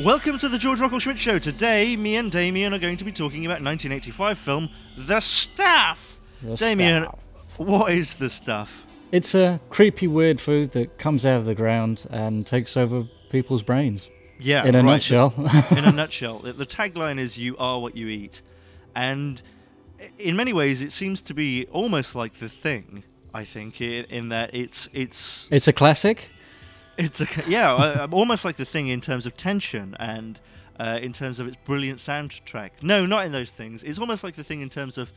Welcome to the George Rockall Schmidt Show. Today, me and Damien are going to be talking about 1985 film The Stuff. The Damien, Stuff. what is the stuff? It's a creepy, weird food that comes out of the ground and takes over people's brains. Yeah, in a right. nutshell. in a nutshell, the tagline is "You are what you eat," and in many ways, it seems to be almost like the thing. I think in, in that it's it's it's a classic. It's a yeah, almost like the thing in terms of tension and uh, in terms of its brilliant soundtrack. No, not in those things. It's almost like the thing in terms of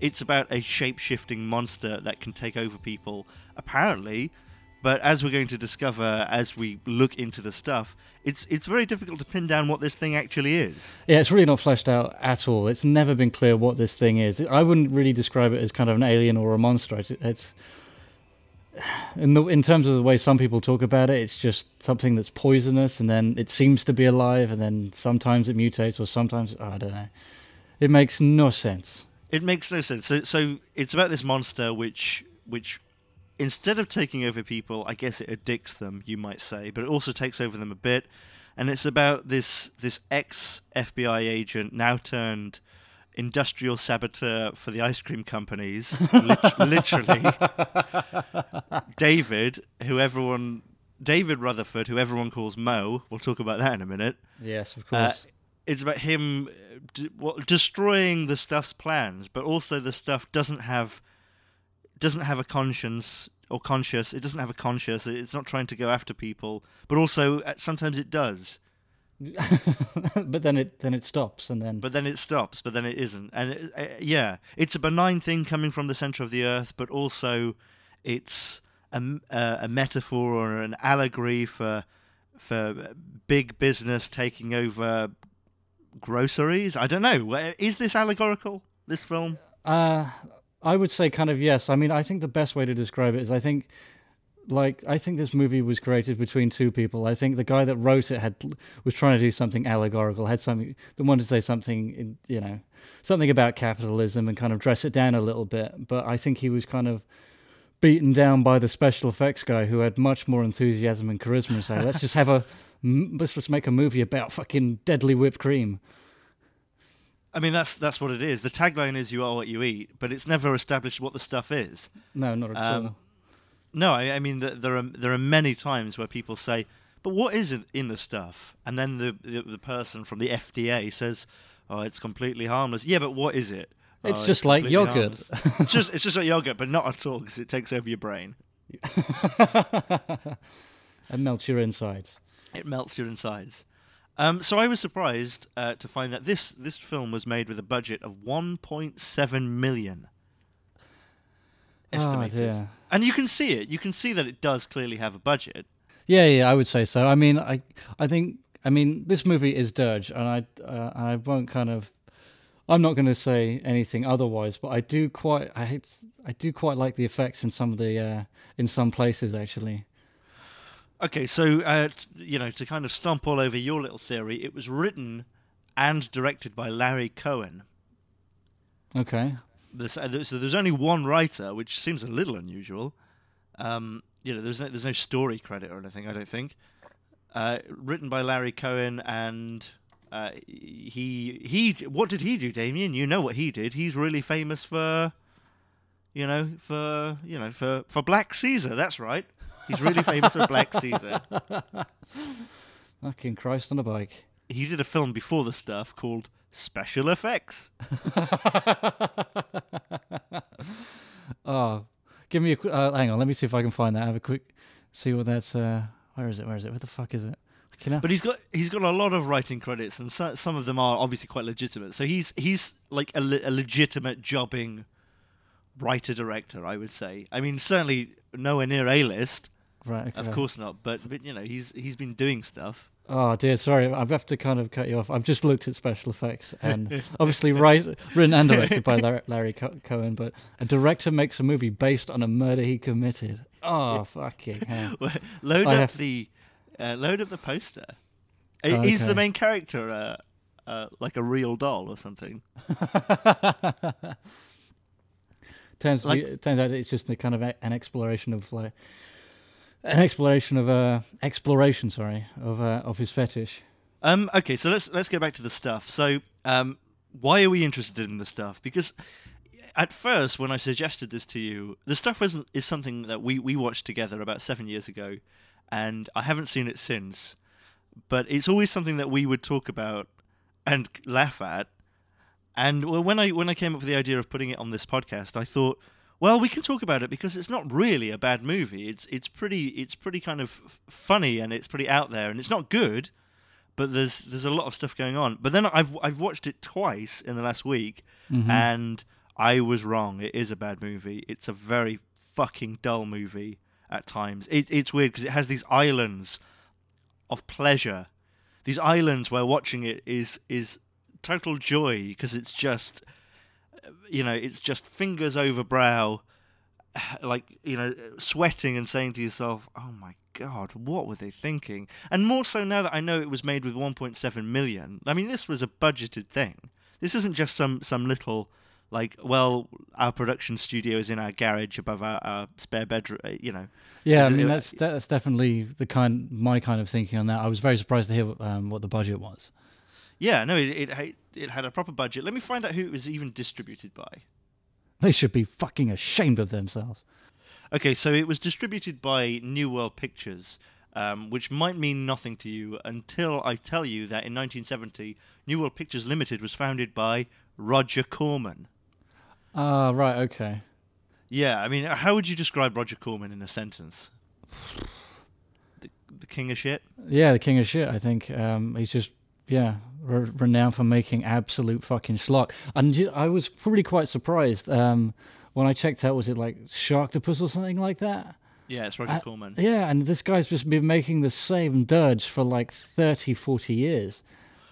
it's about a shape-shifting monster that can take over people. Apparently, but as we're going to discover as we look into the stuff, it's it's very difficult to pin down what this thing actually is. Yeah, it's really not fleshed out at all. It's never been clear what this thing is. I wouldn't really describe it as kind of an alien or a monster. It's, it's in the in terms of the way some people talk about it, it's just something that's poisonous, and then it seems to be alive, and then sometimes it mutates, or sometimes oh, I don't know. It makes no sense. It makes no sense. So so it's about this monster which which instead of taking over people, I guess it addicts them, you might say, but it also takes over them a bit. And it's about this this ex FBI agent now turned industrial saboteur for the ice cream companies, lit- literally. David, who everyone, David Rutherford, who everyone calls Mo. We'll talk about that in a minute. Yes, of course. Uh, it's about him well, destroying the stuff's plans, but also the stuff doesn't have doesn't have a conscience or conscious. It doesn't have a conscious. It's not trying to go after people, but also uh, sometimes it does. but then it then it stops and then but then it stops but then it isn't. And it, uh, yeah it's a benign thing coming from the center of the earth but also it's a, uh, a metaphor or an allegory for for big business taking over groceries. I don't know. Is this allegorical this film? Uh i would say kind of yes. I mean i think the best way to describe it is i think like I think this movie was created between two people. I think the guy that wrote it had was trying to do something allegorical, had something that wanted to say something, you know, something about capitalism and kind of dress it down a little bit. But I think he was kind of beaten down by the special effects guy who had much more enthusiasm and charisma. So let's just have a let's just make a movie about fucking deadly whipped cream. I mean that's that's what it is. The tagline is "You are what you eat," but it's never established what the stuff is. No, not at um, all. No, I, I mean there are there are many times where people say, "But what is it in the stuff?" And then the, the, the person from the FDA says, "Oh, it's completely harmless." Yeah, but what is it? It's oh, just it's like yogurt. it's just it's just like yogurt, but not at all because it takes over your brain. and melts your insides. It melts your insides. Um, so I was surprised uh, to find that this this film was made with a budget of 1.7 million estimated. Oh, and you can see it. You can see that it does clearly have a budget. Yeah, yeah, I would say so. I mean, I, I think, I mean, this movie is dirge, and I, uh, I won't kind of, I'm not going to say anything otherwise, but I do quite, I hate, I do quite like the effects in some of the, uh, in some places actually. Okay, so uh, t- you know, to kind of stomp all over your little theory, it was written and directed by Larry Cohen. Okay. This, uh, so there's only one writer, which seems a little unusual. Um, you know, there's no, there's no story credit or anything. I don't think. Uh, written by Larry Cohen, and uh, he he. What did he do, Damien? You know what he did. He's really famous for, you know, for you know for for Black Caesar. That's right. He's really famous for Black Caesar. Fucking Christ on a bike. He did a film before the stuff called Special Effects. oh, give me a uh, hang on. Let me see if I can find that. Have a quick see what that's. Uh, where is it? Where is it? Where the fuck is it? But he's got he's got a lot of writing credits, and so, some of them are obviously quite legitimate. So he's he's like a, le- a legitimate jobbing writer director, I would say. I mean, certainly nowhere near a list. Right. Okay. Of course not. But but you know he's he's been doing stuff. Oh dear, sorry, I have to kind of cut you off. I've just looked at special effects, and obviously, right, written and directed by Larry Cohen. But a director makes a movie based on a murder he committed. Oh fucking hell! Well, load I up have... the uh, load up the poster. Oh, okay. Is the main character uh, uh, like a real doll or something? turns like... turns out it's just a kind of an exploration of like an exploration of uh, exploration, sorry, of uh, of his fetish. Um, okay, so let's let's get back to the stuff. So, um, why are we interested in the stuff? Because at first, when I suggested this to you, the stuff was is something that we we watched together about seven years ago, and I haven't seen it since. But it's always something that we would talk about and laugh at. And when I when I came up with the idea of putting it on this podcast, I thought, well, we can talk about it because it's not really a bad movie. It's it's pretty it's pretty kind of f- funny and it's pretty out there and it's not good, but there's there's a lot of stuff going on. But then I've I've watched it twice in the last week, mm-hmm. and I was wrong. It is a bad movie. It's a very fucking dull movie at times. It, it's weird because it has these islands of pleasure, these islands where watching it is is total joy because it's just you know it's just fingers over brow like you know sweating and saying to yourself oh my god what were they thinking and more so now that i know it was made with 1.7 million i mean this was a budgeted thing this isn't just some some little like well our production studio is in our garage above our, our spare bedroom uh, you know Yeah, I Is it- mean that's that's definitely the kind my kind of thinking on that. I was very surprised to hear um, what the budget was. Yeah no it, it it had a proper budget let me find out who it was even distributed by They should be fucking ashamed of themselves. Okay, so it was distributed by New World Pictures, um, which might mean nothing to you until I tell you that in 1970, New World Pictures Limited was founded by Roger Corman. Ah, right, okay. Yeah, I mean, how would you describe Roger Corman in a sentence? The, the king of shit? Yeah, the king of shit. I think um, he's just yeah re- renowned for making absolute fucking schlock. And I was pretty quite surprised um, when I checked out. Was it like Sharktopus or something like that? Yeah, it's Roger Uh, Corman. Yeah, and this guy's just been making the same dirge for like 30, 40 years.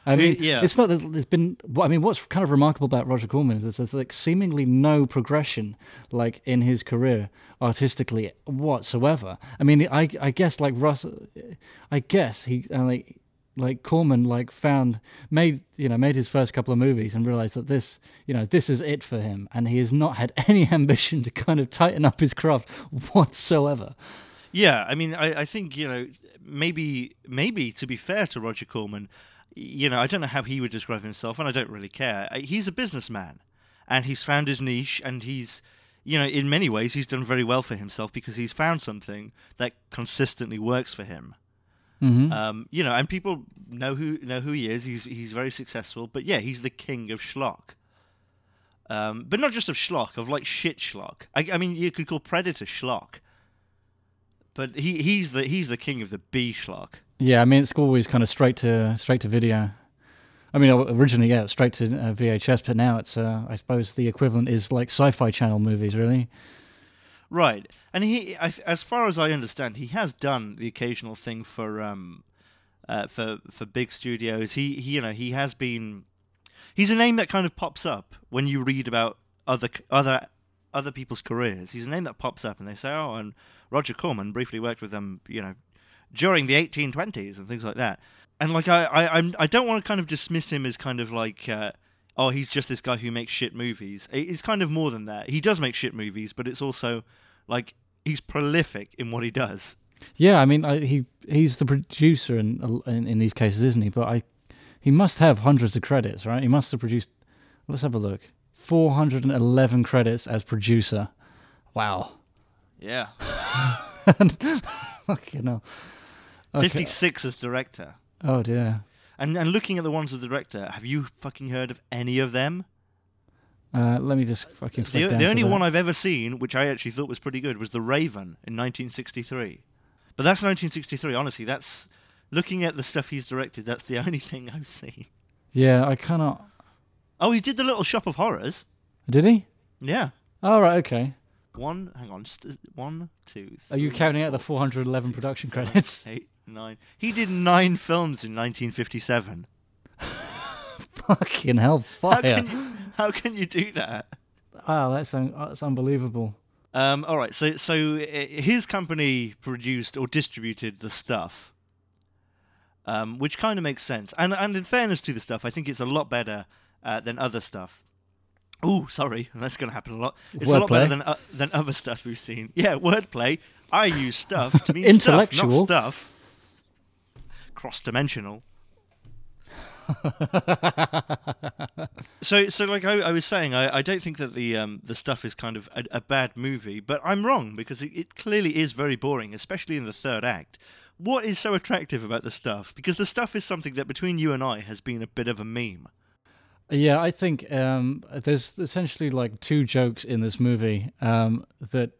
I mean, yeah. it's not that there's been. I mean, what's kind of remarkable about Roger Corman is that there's like seemingly no progression, like in his career artistically whatsoever. I mean, I I guess like Russ, I guess he uh, like like Corman like found made you know made his first couple of movies and realized that this you know this is it for him, and he has not had any ambition to kind of tighten up his craft whatsoever. Yeah, I mean, I, I think you know maybe maybe to be fair to Roger Corman, you know, I don't know how he would describe himself, and I don't really care. He's a businessman, and he's found his niche, and he's you know in many ways he's done very well for himself because he's found something that consistently works for him. Mm-hmm. Um, you know, and people know who know who he is. He's he's very successful, but yeah, he's the king of schlock. Um, but not just of schlock, of like shit schlock. I, I mean, you could call Predator schlock, but he he's the he's the king of the B schlock. Yeah, I mean it's always kind of straight to straight to video. I mean originally yeah, straight to uh, VHS, but now it's uh, I suppose the equivalent is like Sci-Fi Channel movies, really. Right, and he, as far as I understand, he has done the occasional thing for um, uh, for for big studios. He, he, you know, he has been. He's a name that kind of pops up when you read about other other other people's careers. He's a name that pops up, and they say, "Oh, and Roger Corman briefly worked with them, you know, during the 1820s and things like that." And like I, I, I'm, I don't want to kind of dismiss him as kind of like. Uh, Oh, he's just this guy who makes shit movies. It- It's kind of more than that. He does make shit movies, but it's also like he's prolific in what he does. Yeah, I mean I, he he's the producer in, in in these cases, isn't he? But I he must have hundreds of credits, right? He must have produced. Let's have a look. Four hundred and eleven credits as producer. Wow. Yeah. Fucking hell. Okay. 56 as director. Oh dear. And and looking at the ones with the director, have you fucking heard of any of them? Uh, let me just fucking The, the only one I've ever seen, which I actually thought was pretty good, was The Raven in 1963. But that's 1963. Honestly, that's looking at the stuff he's directed. That's the only thing I've seen. Yeah, I cannot. Oh, he did the Little Shop of Horrors. Did he? Yeah. All right. Okay. One. Hang on. St- one, two. Are you three, counting out the 411 six, production seven, credits? Eight, nine. He did nine films in 1957. Fucking hell, fire! How can you do that? Wow, that's un- that's unbelievable. Um, all right, so so uh, his company produced or distributed the stuff, um, which kind of makes sense. And and in fairness to the stuff, I think it's a lot better uh, than other stuff. Oh, sorry, that's going to happen a lot. It's a lot better than uh, than other stuff we've seen. Yeah, wordplay. I use stuff to mean stuff, not stuff. Cross dimensional. so, so like I, I was saying, I, I don't think that the um, the stuff is kind of a, a bad movie, but I'm wrong because it, it clearly is very boring, especially in the third act. What is so attractive about the stuff? Because the stuff is something that between you and I has been a bit of a meme. Yeah, I think um, there's essentially like two jokes in this movie um, that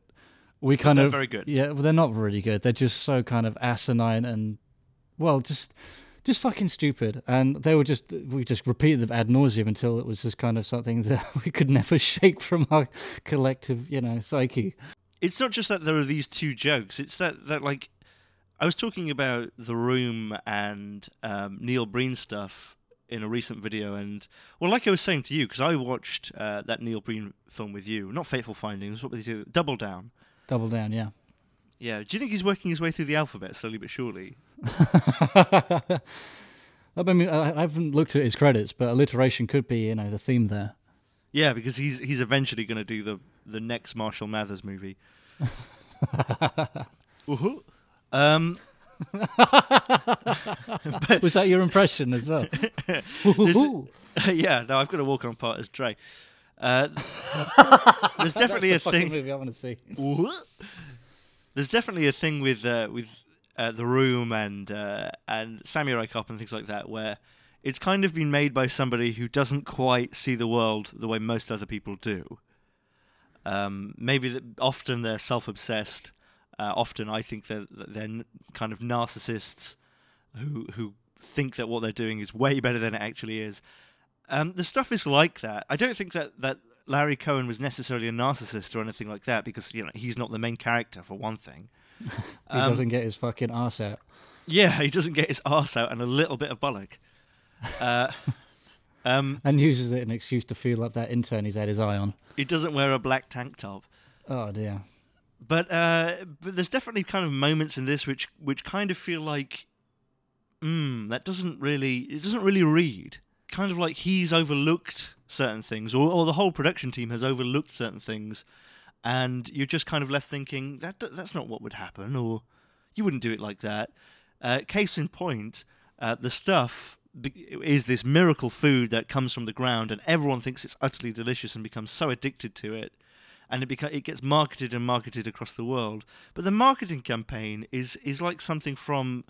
we kind they're of very good. Yeah, well, they're not really good. They're just so kind of asinine and well, just just fucking stupid. And they were just we just repeated them ad nauseum until it was just kind of something that we could never shake from our collective, you know, psyche. It's not just that there are these two jokes. It's that that like I was talking about the room and um, Neil Breen stuff in a recent video, and well, like I was saying to you, because I watched uh, that Neil Breen film with you, not Fateful Findings. What was he do? Double Down. Double down, yeah. Yeah. Do you think he's working his way through the alphabet slowly but surely? I mean, I haven't looked at his credits, but alliteration could be, you know, the theme there. Yeah, because he's he's eventually going to do the the next Marshall Mathers movie. Woohoo. Um, Was that your impression as well? Yeah, no, I've got to walk on part as Dre. Uh, there's definitely a That's the fucking thing. movie I want to see. There's definitely a thing with uh, with uh, the room and uh, and Samurai Cop and things like that, where it's kind of been made by somebody who doesn't quite see the world the way most other people do. Um, maybe that often they're self-obsessed. Uh, often, I think they're they're kind of narcissists who who think that what they're doing is way better than it actually is. Um, the stuff is like that. I don't think that that Larry Cohen was necessarily a narcissist or anything like that because you know he's not the main character for one thing. He Um, doesn't get his fucking arse out. Yeah, he doesn't get his arse out and a little bit of bollock. Uh, um, And uses it an excuse to feel up that intern he's had his eye on. he doesn't wear a black tank top. Oh dear. But uh, but there's definitely kind of moments in this which which kind of feel like, hmm, that doesn't really it doesn't really read. Kind of like he's overlooked certain things, or or the whole production team has overlooked certain things, and you're just kind of left thinking that that's not what would happen, or you wouldn't do it like that. Uh, case in point, uh, the stuff is this miracle food that comes from the ground, and everyone thinks it's utterly delicious and becomes so addicted to it and it beca- it gets marketed and marketed across the world. But the marketing campaign is is like something from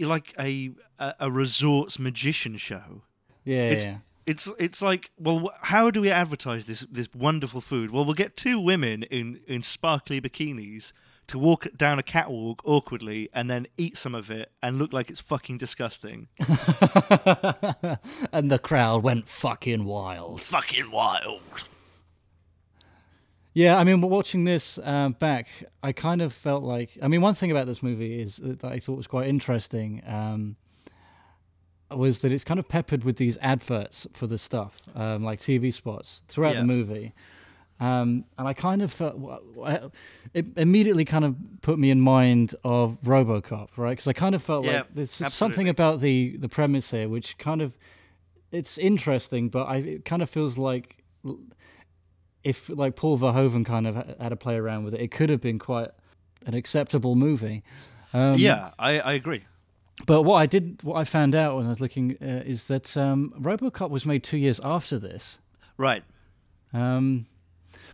like a a, a resorts magician show. Yeah, It's yeah. It's it's like well, how do we advertise this this wonderful food? Well, we'll get two women in in sparkly bikinis to walk down a catwalk awkwardly and then eat some of it and look like it's fucking disgusting. and the crowd went fucking wild. fucking wild. Yeah, I mean, watching this uh, back, I kind of felt like. I mean, one thing about this movie is that I thought was quite interesting um, was that it's kind of peppered with these adverts for the stuff, um, like TV spots throughout Yeah. the movie. Um, and I kind of felt it immediately kind of put me in mind of RoboCop, right? Because I kind of felt Yeah, like there's absolutely. something about the the premise here which kind of it's interesting, but I it kind of feels like if like Paul Verhoeven kind of had to play around with it, it could have been quite an acceptable movie. Um, yeah, I, I agree. But what I did, what I found out when I was looking, uh, is that um, RoboCop was made two years after this. Right. Um,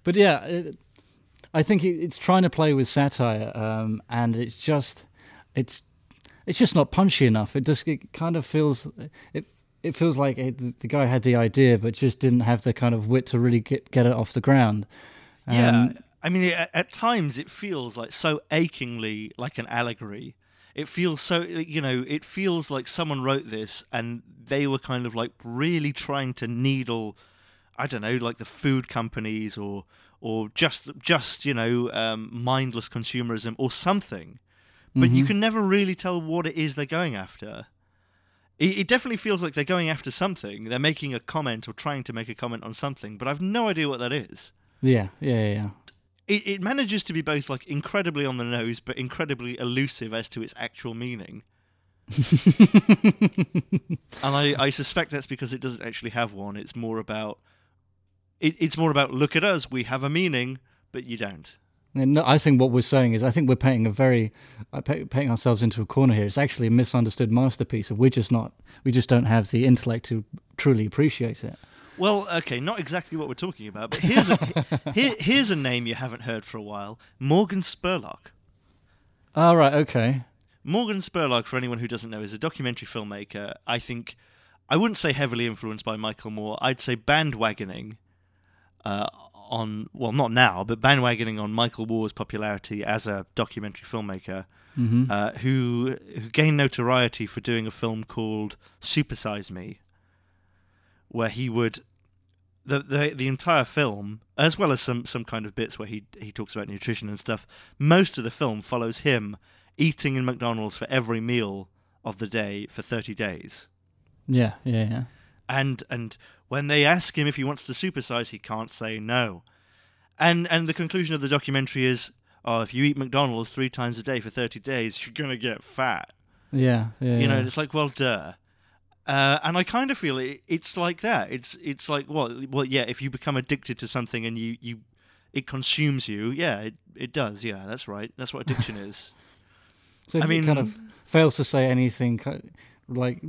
but yeah, it, I think it, it's trying to play with satire, um, and it's just, it's, it's just not punchy enough. It just it kind of feels it. It feels like it, the guy had the idea, but just didn't have the kind of wit to really get get it off the ground. Yeah, Um, I mean, at, at times it feels like so achingly like an allegory. It feels so, you know, it feels like someone wrote this and they were kind of like really trying to needle, I don't know, like the food companies or or just just you know um, mindless consumerism or something. But you can never really tell what it is they're going after. It, it definitely feels like they're going after something. They're making a comment or trying to make a comment on something, but I've no idea what that is Yeah, yeah, yeah, yeah. It, it manages to be both like incredibly on the nose but incredibly elusive as to its actual meaning and I, I suspect that's because it doesn't actually have one it's more about it, it's more about look at us we have a meaning but you don't And no, I think what we're saying is, I think we're painting a very, uh, painting ourselves into a corner here. It's actually a misunderstood masterpiece, and we're just not, we just don't have the intellect to truly appreciate it. Well, okay, not exactly what we're talking about, but here's a here, here's a name you haven't heard for a while: Morgan Spurlock. All right, okay. Morgan Spurlock, for anyone who doesn't know, is a documentary filmmaker. I think I wouldn't say heavily influenced by Michael Moore. I'd say bandwagoning uh, on well, not now, but bandwagoning on Michael Moore's popularity as a documentary filmmaker, Mm-hmm. uh, who who gained notoriety for doing a film called Supersize Me, where he would the the the entire film, as well as some some kind of bits where he he talks about nutrition and stuff. Most of the film follows him eating in McDonald's for every meal of the day for thirty days. Yeah, yeah, yeah. And and when they ask him if he wants to supersize, he can't say no. And and the conclusion of the documentary is, oh, if you eat McDonald's three times a day for thirty days, you're gonna get fat. Yeah, yeah. You know, yeah. it's like, well, duh. Uh, and I kind of feel it, it's like that. It's it's like, well, well, yeah. If you become addicted to something and you, you it consumes you, yeah, it, it does. Yeah, that's right. That's what addiction is. So I it mean- kind of fails to say anything, like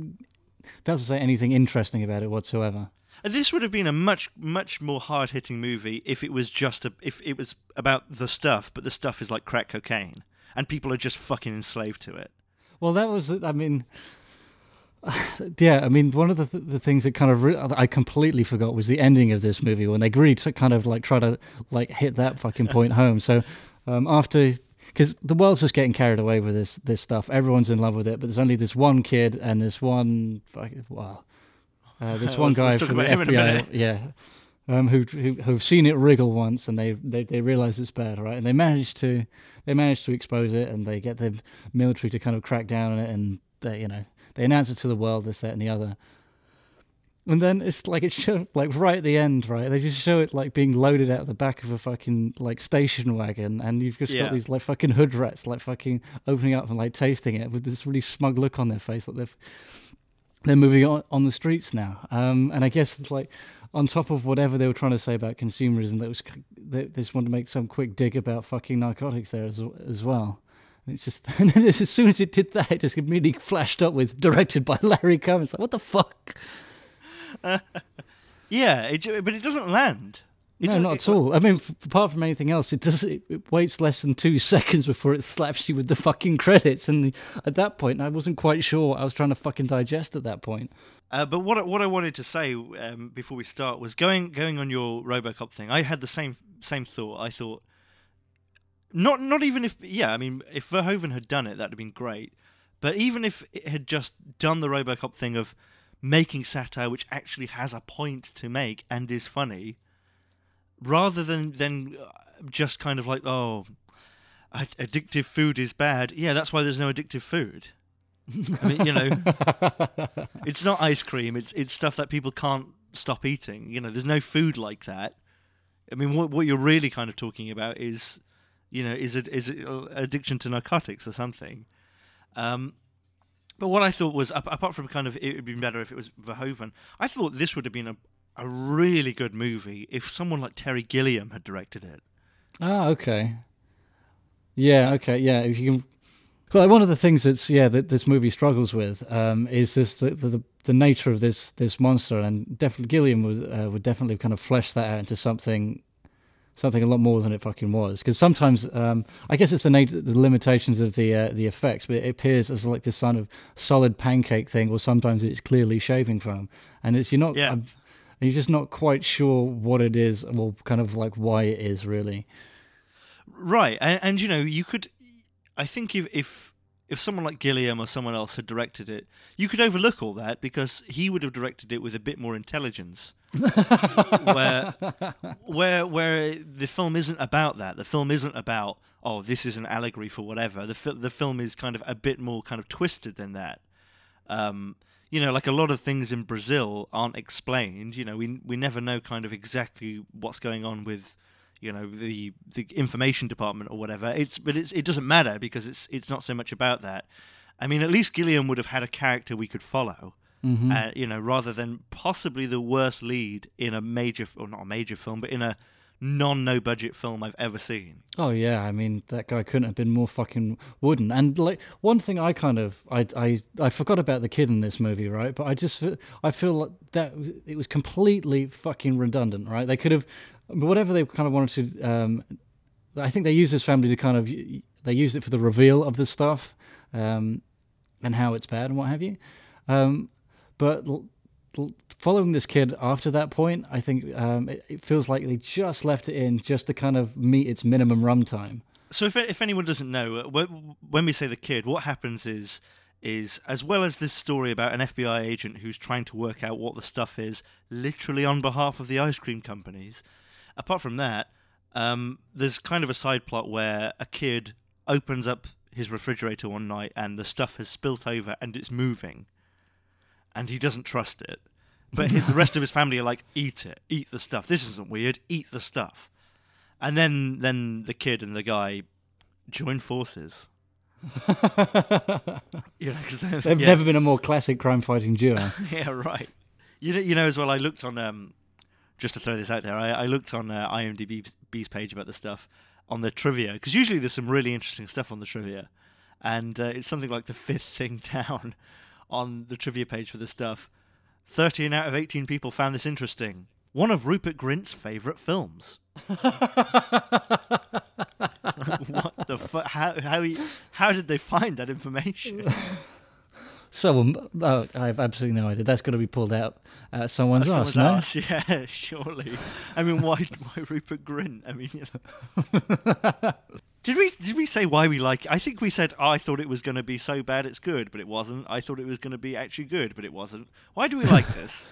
fails to say anything interesting about it whatsoever. This would have been a much much more hard hitting movie if it was just a if it was about the stuff, but the stuff is like crack cocaine, and people are just fucking enslaved to it. Well, that was, I mean, yeah, I mean, one of the th- the things that kind of re- I completely forgot was the ending of this movie when they really to kind of like try to like hit that fucking point home. So um, after. Because the world's just getting carried away with this this stuff. Everyone's in love with it, but there's only this one kid and this one, fuck- wow, uh, this one guy from the FBI, yeah, um, who, who who've seen it wriggle once and they they they realize it's bad, right? And they manage to they manage to expose it, and they get the military to kind of crack down on it, and they you know they announce it to the world, this that and the other. And then it's like it show like right at the end, right? They just show it like being loaded out of the back of a fucking like station wagon, and you've just Yeah. got these like fucking hood rats like fucking opening up and like tasting it with this really smug look on their face, like they've they're moving on, on the streets now. Um, and I guess it's like on top of whatever they were trying to say about consumerism, that was they, they just wanted to make some quick dig about fucking narcotics there as as well. It's just and then as soon as it did that, it just immediately flashed up with directed by Larry Cohen. It's like what the fuck? Yeah, it, but it doesn't land. It no, not it- at all. I mean, f- apart from anything else, it does. It, it waits less than two seconds before it slaps you with the fucking credits, and at that point, I wasn't quite sure I was trying to fucking digest at that point. Uh, but what I- what I wanted to say um, before we start was going going on your RoboCop thing. I had the same same thought. I thought not not even if yeah, I mean if Verhoeven had done it, that'd have been great. But even if it had just done the RoboCop thing of making satire which actually has a point to make and is funny, rather than than uh, just kind of like oh, addictive food is bad. Yeah, that's why there's no addictive food. I mean, you know, it's not ice cream. It's it's stuff that people can't stop eating. You know, there's no food like that. I mean, what what you're really kind of talking about is, you know, is it is it uh, addiction to narcotics or something. Um, but what I thought was, apart from kind of it would be better if it was Verhoeven, I thought this would have been a a really good movie if someone like Terry Gilliam had directed it. Ah, okay. Yeah, okay, yeah. If you can, well, one of the things that's yeah that this movie struggles with um, is this the, the the nature of this this monster, and definitely Gilliam would uh, would definitely kind of flesh that out into something something a lot more than it fucking was. Because sometimes um, I guess it's the nat- the limitations of the uh, the effects, but it appears as like this kind of solid pancake thing, or sometimes it's clearly shaving foam, and it's you're not. Yeah. I'm- you're just not quite sure what it is, or kind of like why it is really. Right, and, and you know, you could. I think if if if someone like Gilliam or someone else had directed it, you could overlook all that because he would have directed it with a bit more intelligence. where where where the film isn't about that. The film isn't about oh, this is an allegory for whatever. The fi- the film is kind of a bit more kind of twisted than that. Um, you know, like a lot of things in Brazil aren't explained. You know, we we never know kind of exactly what's going on with, you know, the the information department or whatever. It's but it's it doesn't matter because it's it's not so much about that. I mean, at least Gilliam would have had a character we could follow. Mm-hmm. Uh, you know, rather than possibly the worst lead in a major or not a major film, but in a non no budget film I've ever seen. Oh yeah, I mean that guy couldn't have been more fucking wooden. And like one thing I kind of I I I forgot about the kid in this movie, right? But I just I feel like that was, it was completely fucking redundant, right? They could have whatever they kind of wanted to. Um, I think they use this family to kind of they use it for the reveal of the stuff um, and how it's bad and what have you. Um, but l- l- following this kid after that point, I think um, it, it, feels like they just left it in just to kind of meet its minimum runtime. So if if anyone doesn't know, uh, when we say the kid, what happens is is as well as this story about an FBI agent who's trying to work out what the stuff is, literally on behalf of the ice cream companies. Apart from that, um, there's kind of a side plot where a kid opens up his refrigerator one night and the stuff has spilt over and it's moving, and he doesn't trust it. But the rest of his family are like, "Eat it, eat the stuff. This isn't weird. Eat the stuff." And then, then the kid and the guy join forces. you know, They've yeah. never been a more classic crime-fighting duo. yeah, right. You know, you know as well. I looked on um, just to throw this out there. I, I looked on uh, IMDb's page about the stuff, on the trivia because usually there's some really interesting stuff on the trivia, and uh, it's something like the fifth thing down on the trivia page for the stuff. Thirteen out of eighteen people found this interesting. One of Rupert Grint's favourite films. what the fuck? How how how did they find that information? Someone, oh, I have absolutely no idea. That's got to be pulled out someone's, uh, someone's ass, no? Yeah, surely. I mean, why, why Rupert Grint? I mean, you know. did we did we say why we like? It? I think we said oh, I thought it was going to be so bad it's good, but it wasn't. I thought it was going to be actually good, but it wasn't. Why do we like this?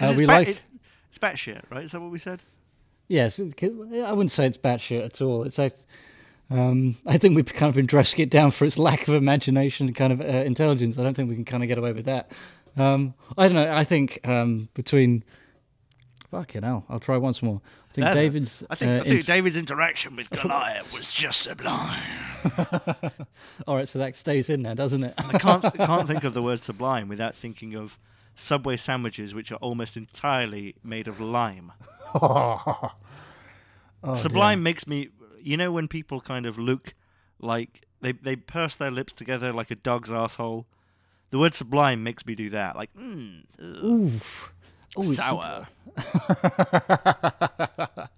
uh, we bat, like it, it's batshit, right? Is that what we said? Yes, I wouldn't say it's batshit at all. It's like um, I think we've kind of been dressing it down for its lack of imagination and kind of uh, intelligence. I don't think we can kind of get away with that. Um, I don't know. I think um, between fucking hell, I'll try once more. I think David's. I think, uh, I think in- David's interaction with Goliath was just sublime. All right, so that stays in there, doesn't it? I can't can't think of the word sublime without thinking of Subway sandwiches, which are almost entirely made of lime. oh, sublime dear. makes me you know when people kind of look like they they purse their lips together like a dog's asshole. The word sublime makes me do that. Like, mm, Ooh. Ooh, sour.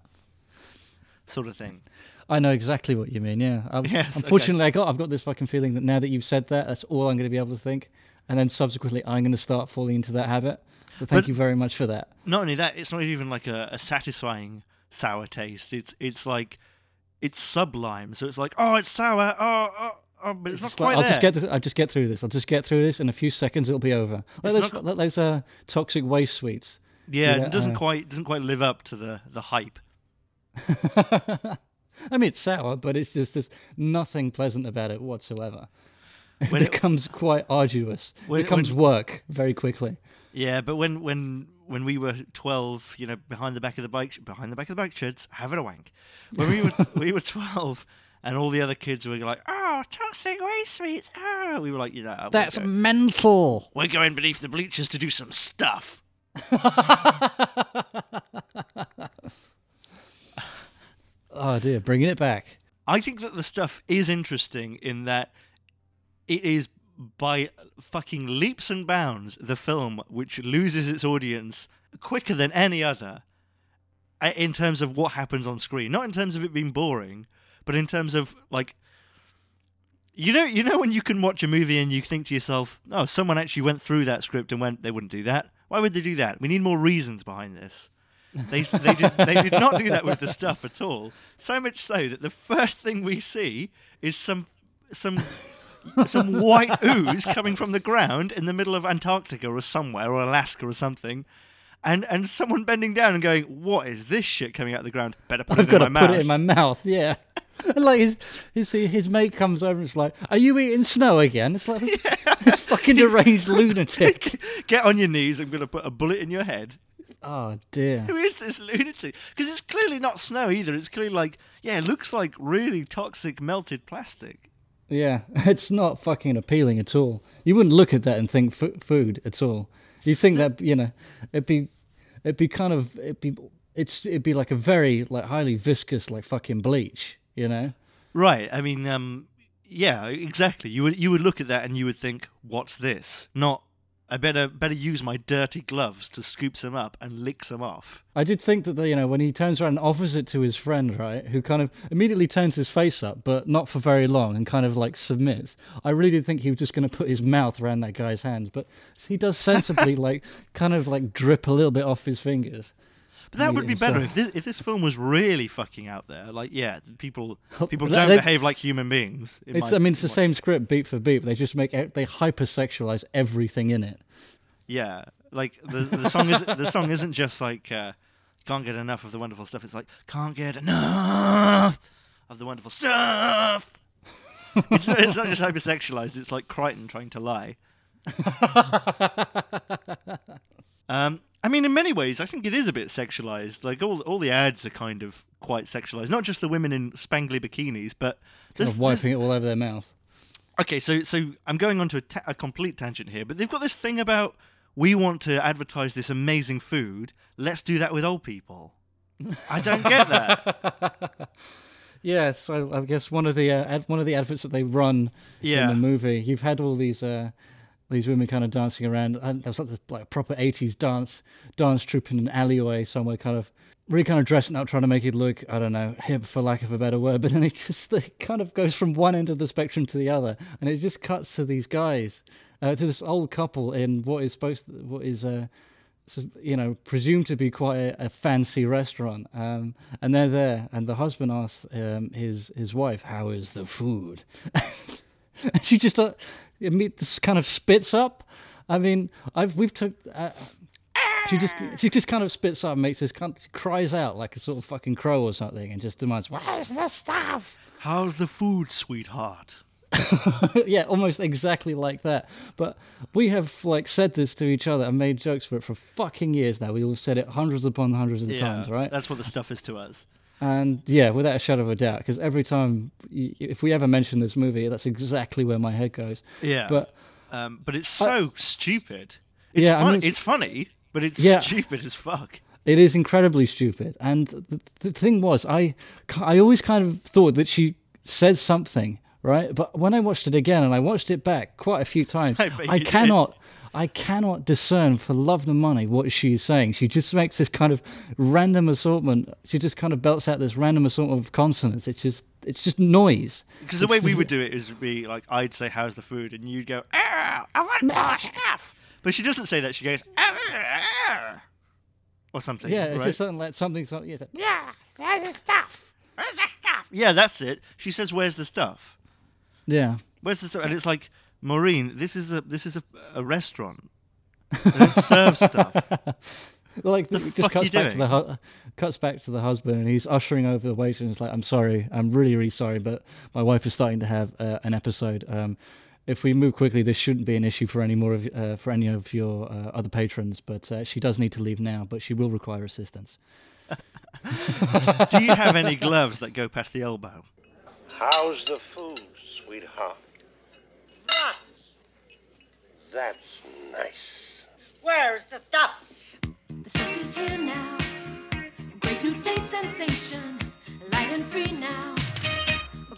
sort of thing. I know exactly what you mean. Yeah. I, yes, unfortunately, okay. I got I've got this fucking feeling that now that you've said that, that's all I'm going to be able to think, and then subsequently, I'm going to start falling into that habit. So thank but you very much for that. Not only that, it's not even like a, a satisfying sour taste. It's it's like it's sublime. So it's like, oh, it's sour. Oh, oh, oh but it's, it's not quite I'll there. just get this. I'll just get through this. I'll just get through this. In a few seconds, it'll be over. Like those, not... like those uh, toxic waste sweets. Yeah, it doesn't uh, quite doesn't quite live up to the the hype. I mean, it's sour, but it's just there's nothing pleasant about it whatsoever. When it becomes it, quite arduous. When, it becomes when, work very quickly. Yeah, but when when when we were twelve, you know, behind the back of the bike behind the back of the bike sheds, having a wank. When we were we were twelve, and all the other kids were like, "Oh, toxic waste sweets!" Oh, we were like, "You know, uh, that's going, mental." We're going beneath the bleachers to do some stuff. oh dear, bringing it back. I think that the stuff is interesting in that it is by fucking leaps and bounds the film which loses its audience quicker than any other uh, in terms of what happens on screen. Not in terms of it being boring, but in terms of like you know you know when you can watch a movie and you think to yourself, "Oh, someone actually went through that script and went they wouldn't do that. Why would they do that? We need more reasons behind this." They, they, did, they did not do that with the stuff at all. So much so that the first thing we see is some some some white ooze coming from the ground in the middle of Antarctica or somewhere or Alaska or something. And and someone bending down and going, "What is this shit coming out of the ground? Better put I've it in my mouth." Got to put it in my mouth. Yeah. and like his, his his mate comes over and it's like, "Are you eating snow again?" It's like yeah. this fucking deranged lunatic. Get on your knees. I'm going to put a bullet in your head. Oh dear. Who is this lunatic? Because it's clearly not snow either. It's clearly like, yeah, it looks like really toxic melted plastic. Yeah, it's not fucking appealing at all. You wouldn't look at that and think f- food at all. You think that you know, it'd be, it'd be kind of, it'd be, it's it'd be like a very like highly viscous like fucking bleach, you know. Right. I mean, um, yeah, exactly. You would you would look at that and you would think, "What's this?" Not, "I better better use my dirty gloves to scoop some up and lick some off." I did think that the, you know when he turns around and offers it to his friend, right, who kind of immediately turns his face up, but not for very long, and kind of like submits. I really did think he was just going to put his mouth around that guy's hands, but he does sensibly like kind of like drip a little bit off his fingers. But that would be better if this, if this film was really fucking out there. Like, yeah, people people don't they, behave like human beings. It's, my, I mean, it's the same script beat for beat. they just make they hypersexualize everything in it. Yeah, like the the song is the song isn't just like uh, can't get enough of the wonderful stuff. It's like can't get enough of the wonderful stuff. it's, it's not just hypersexualized. It's like Crichton trying to lie. Um, I mean, in many ways, I think it is a bit sexualized. Like all, all the ads are kind of quite sexualized. Not just the women in spangly bikinis, but kind of wiping it all over their mouth. Okay, so so I'm going on to a, ta- a complete tangent here, but they've got this thing about we want to advertise this amazing food. Let's do that with old people. I don't get that. yes, so I guess one of the uh, ad- one of the adverts that they run yeah. in the movie, you've had all these. Uh, these women kind of dancing around. And there was like, this, like proper 80s dance dance troupe in an alleyway somewhere, kind of really kind of dressing up, trying to make it look, I don't know, hip for lack of a better word. But then it just it kind of goes from one end of the spectrum to the other, and it just cuts to these guys, uh, to this old couple in what is supposed, to, what is uh, you know, presumed to be quite a, a fancy restaurant. Um, and they're there, and the husband asks um, his his wife, "How is the food?" and she just uh, this kind of spits up. I mean, I've we've took. Uh, she just she just kind of spits up and makes this kind of, cries out like a sort of fucking crow or something and just demands, "Where's the stuff? How's the food, sweetheart?" yeah, almost exactly like that. But we have like said this to each other and made jokes for it for fucking years now. We've said it hundreds upon hundreds of yeah, times, right? That's what the stuff is to us. And yeah, without a shadow of a doubt, because every time, if we ever mention this movie, that's exactly where my head goes. Yeah. But um, but it's so I, stupid. It's yeah, fun- I mean, it's, it's, funny, but it's yeah, stupid as fuck. It is incredibly stupid. And the, the thing was, I I always kind of thought that she said something right? But when I watched it again, and I watched it back quite a few times, I, I cannot, I cannot discern for love nor money what she's saying. She just makes this kind of random assortment. She just kind of belts out this random assortment of consonants. It's just it's just noise. Because the way we would do it is be like I'd say how's the food, and you'd go I want more stuff. But she doesn't say that. She goes or something. Yeah, it's right? just something like something. something yeah, yeah, where's the stuff? Where's the stuff? Yeah, that's it. She says, "Where's the stuff?" Yeah. Where's the stuff? And it's like Maureen, this is a this is a, a restaurant. it serves stuff. like the, the fuck cuts you back doing? to the hu- cuts back to the husband and he's ushering over the waiter and he's like, "I'm sorry, I'm really really sorry, but my wife is starting to have uh, an episode. Um, if we move quickly, this shouldn't be an issue for any more of uh, for any of your uh, other patrons, but uh, she does need to leave now, but she will require assistance." Do you have any gloves that go past the elbow? How's the food, sweetheart? That's nice. Where's the stuff? The stuff is here now. Great new day sensation. Light and free now.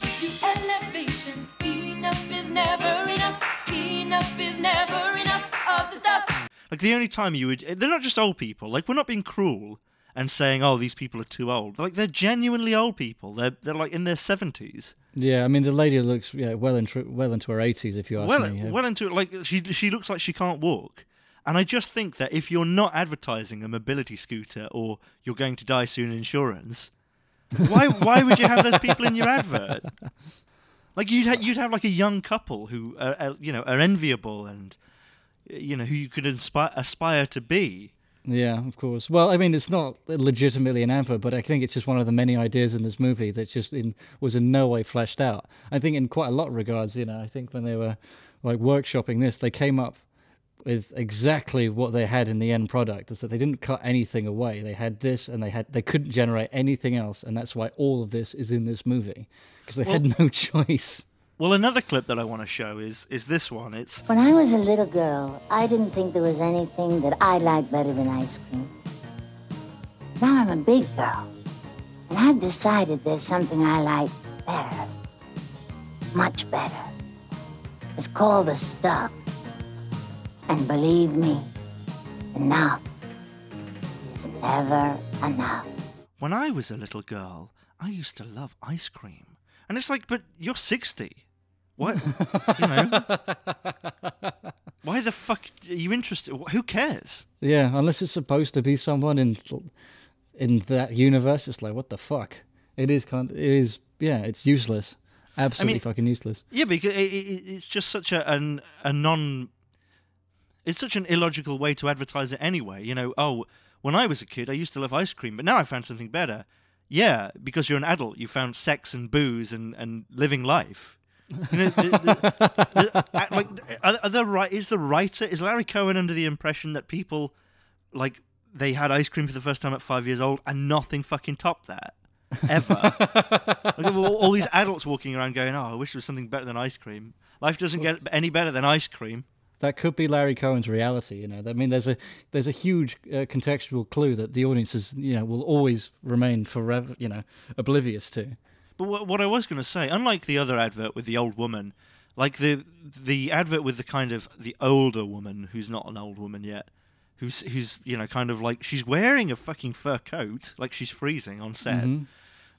Gives you elevation. Enough is never enough. Enough is never enough of the stuff. Like the only time you would, they're not just old people. Like we're not being cruel and saying, "Oh, these people are too old." Like they're genuinely old people. They're they're like in their seventies. Yeah, I mean the lady looks yeah well into well into her eighties if you ask well, me. Yeah. Well into like she she looks like she can't walk. And I just think that if you're not advertising a mobility scooter or you're going to die soon insurance, why why would you have those people in your advert? Like you'd ha- you'd have like a young couple who are, are you know are enviable and you know who you could inspire aspire to be. Yeah, of course. Well, I mean, it's not legitimately an advert, but I think it's just one of the many ideas in this movie that just in, was in no way fleshed out. I think in quite a lot of regards, you know, I think when they were like workshopping this, they came up with exactly what they had in the end product. Is that they didn't cut anything away. They had this, and they had they couldn't generate anything else, and that's why all of this is in this movie because they well, had no choice. Well, another clip that I want to show is is this one. It's when I was a little girl, I didn't think there was anything that I liked better than ice cream. Now I'm a big girl, and I've decided there's something I like better. Much better. It's called the stuff. And believe me, enough is never enough. When I was a little girl, I used to love ice cream. And it's like, but you're 60. What? you know? Why the fuck are you interested? Who cares? Yeah, unless it's supposed to be someone in in that universe, it's like what the fuck. It is kind. It is yeah. It's useless. Absolutely fucking useless. Yeah, because it, it, it's just such a an, a non. It's such an illogical way to advertise it anyway. You know, oh, when I was a kid, I used to love ice cream, but now I found something better. Yeah, because you're an adult, you found sex and booze and, and living life. The, the, the, like, are, are the right is the writer is Larry Cohen under the impression that people like they had ice cream for the first time at five years old and nothing fucking topped that ever. like, all, all these adults walking around going, "Oh, I wish there was something better than ice cream." Life doesn't get any better than ice cream. That could be Larry Cohen's reality. You know, I mean, there's a there's a huge uh, contextual clue that the audience is, you know, will always remain forever, you know, oblivious to. But what, what I was going to say, unlike the other advert with the old woman, like the the advert with the kind of the older woman who's not an old woman yet, who's who's you know kind of like she's wearing a fucking fur coat, like she's freezing on set, mm-hmm.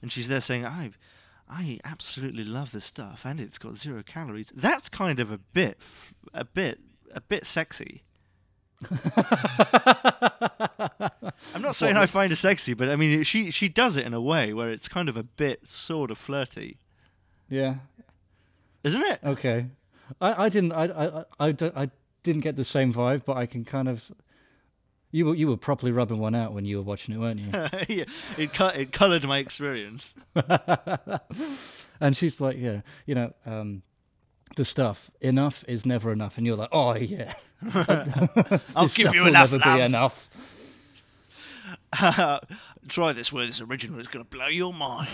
and she's there saying, "I, I absolutely love this stuff, and it's got zero calories." That's kind of a bit, a bit, a bit sexy. I'm not saying I find her sexy, but I mean she she does it in a way where it's kind of a bit sort of flirty, Yeah. isn't it? Okay. I, I didn't I, I I I didn't get the same vibe, but I can kind of. You were you were properly rubbing one out when you were watching it, weren't you? yeah, it co- it coloured my experience. and she's like, yeah, you know, um, the stuff enough is never enough, and you're like, oh yeah, I'll give stuff you will enough never be enough. Try this with this original; is going to blow your mind.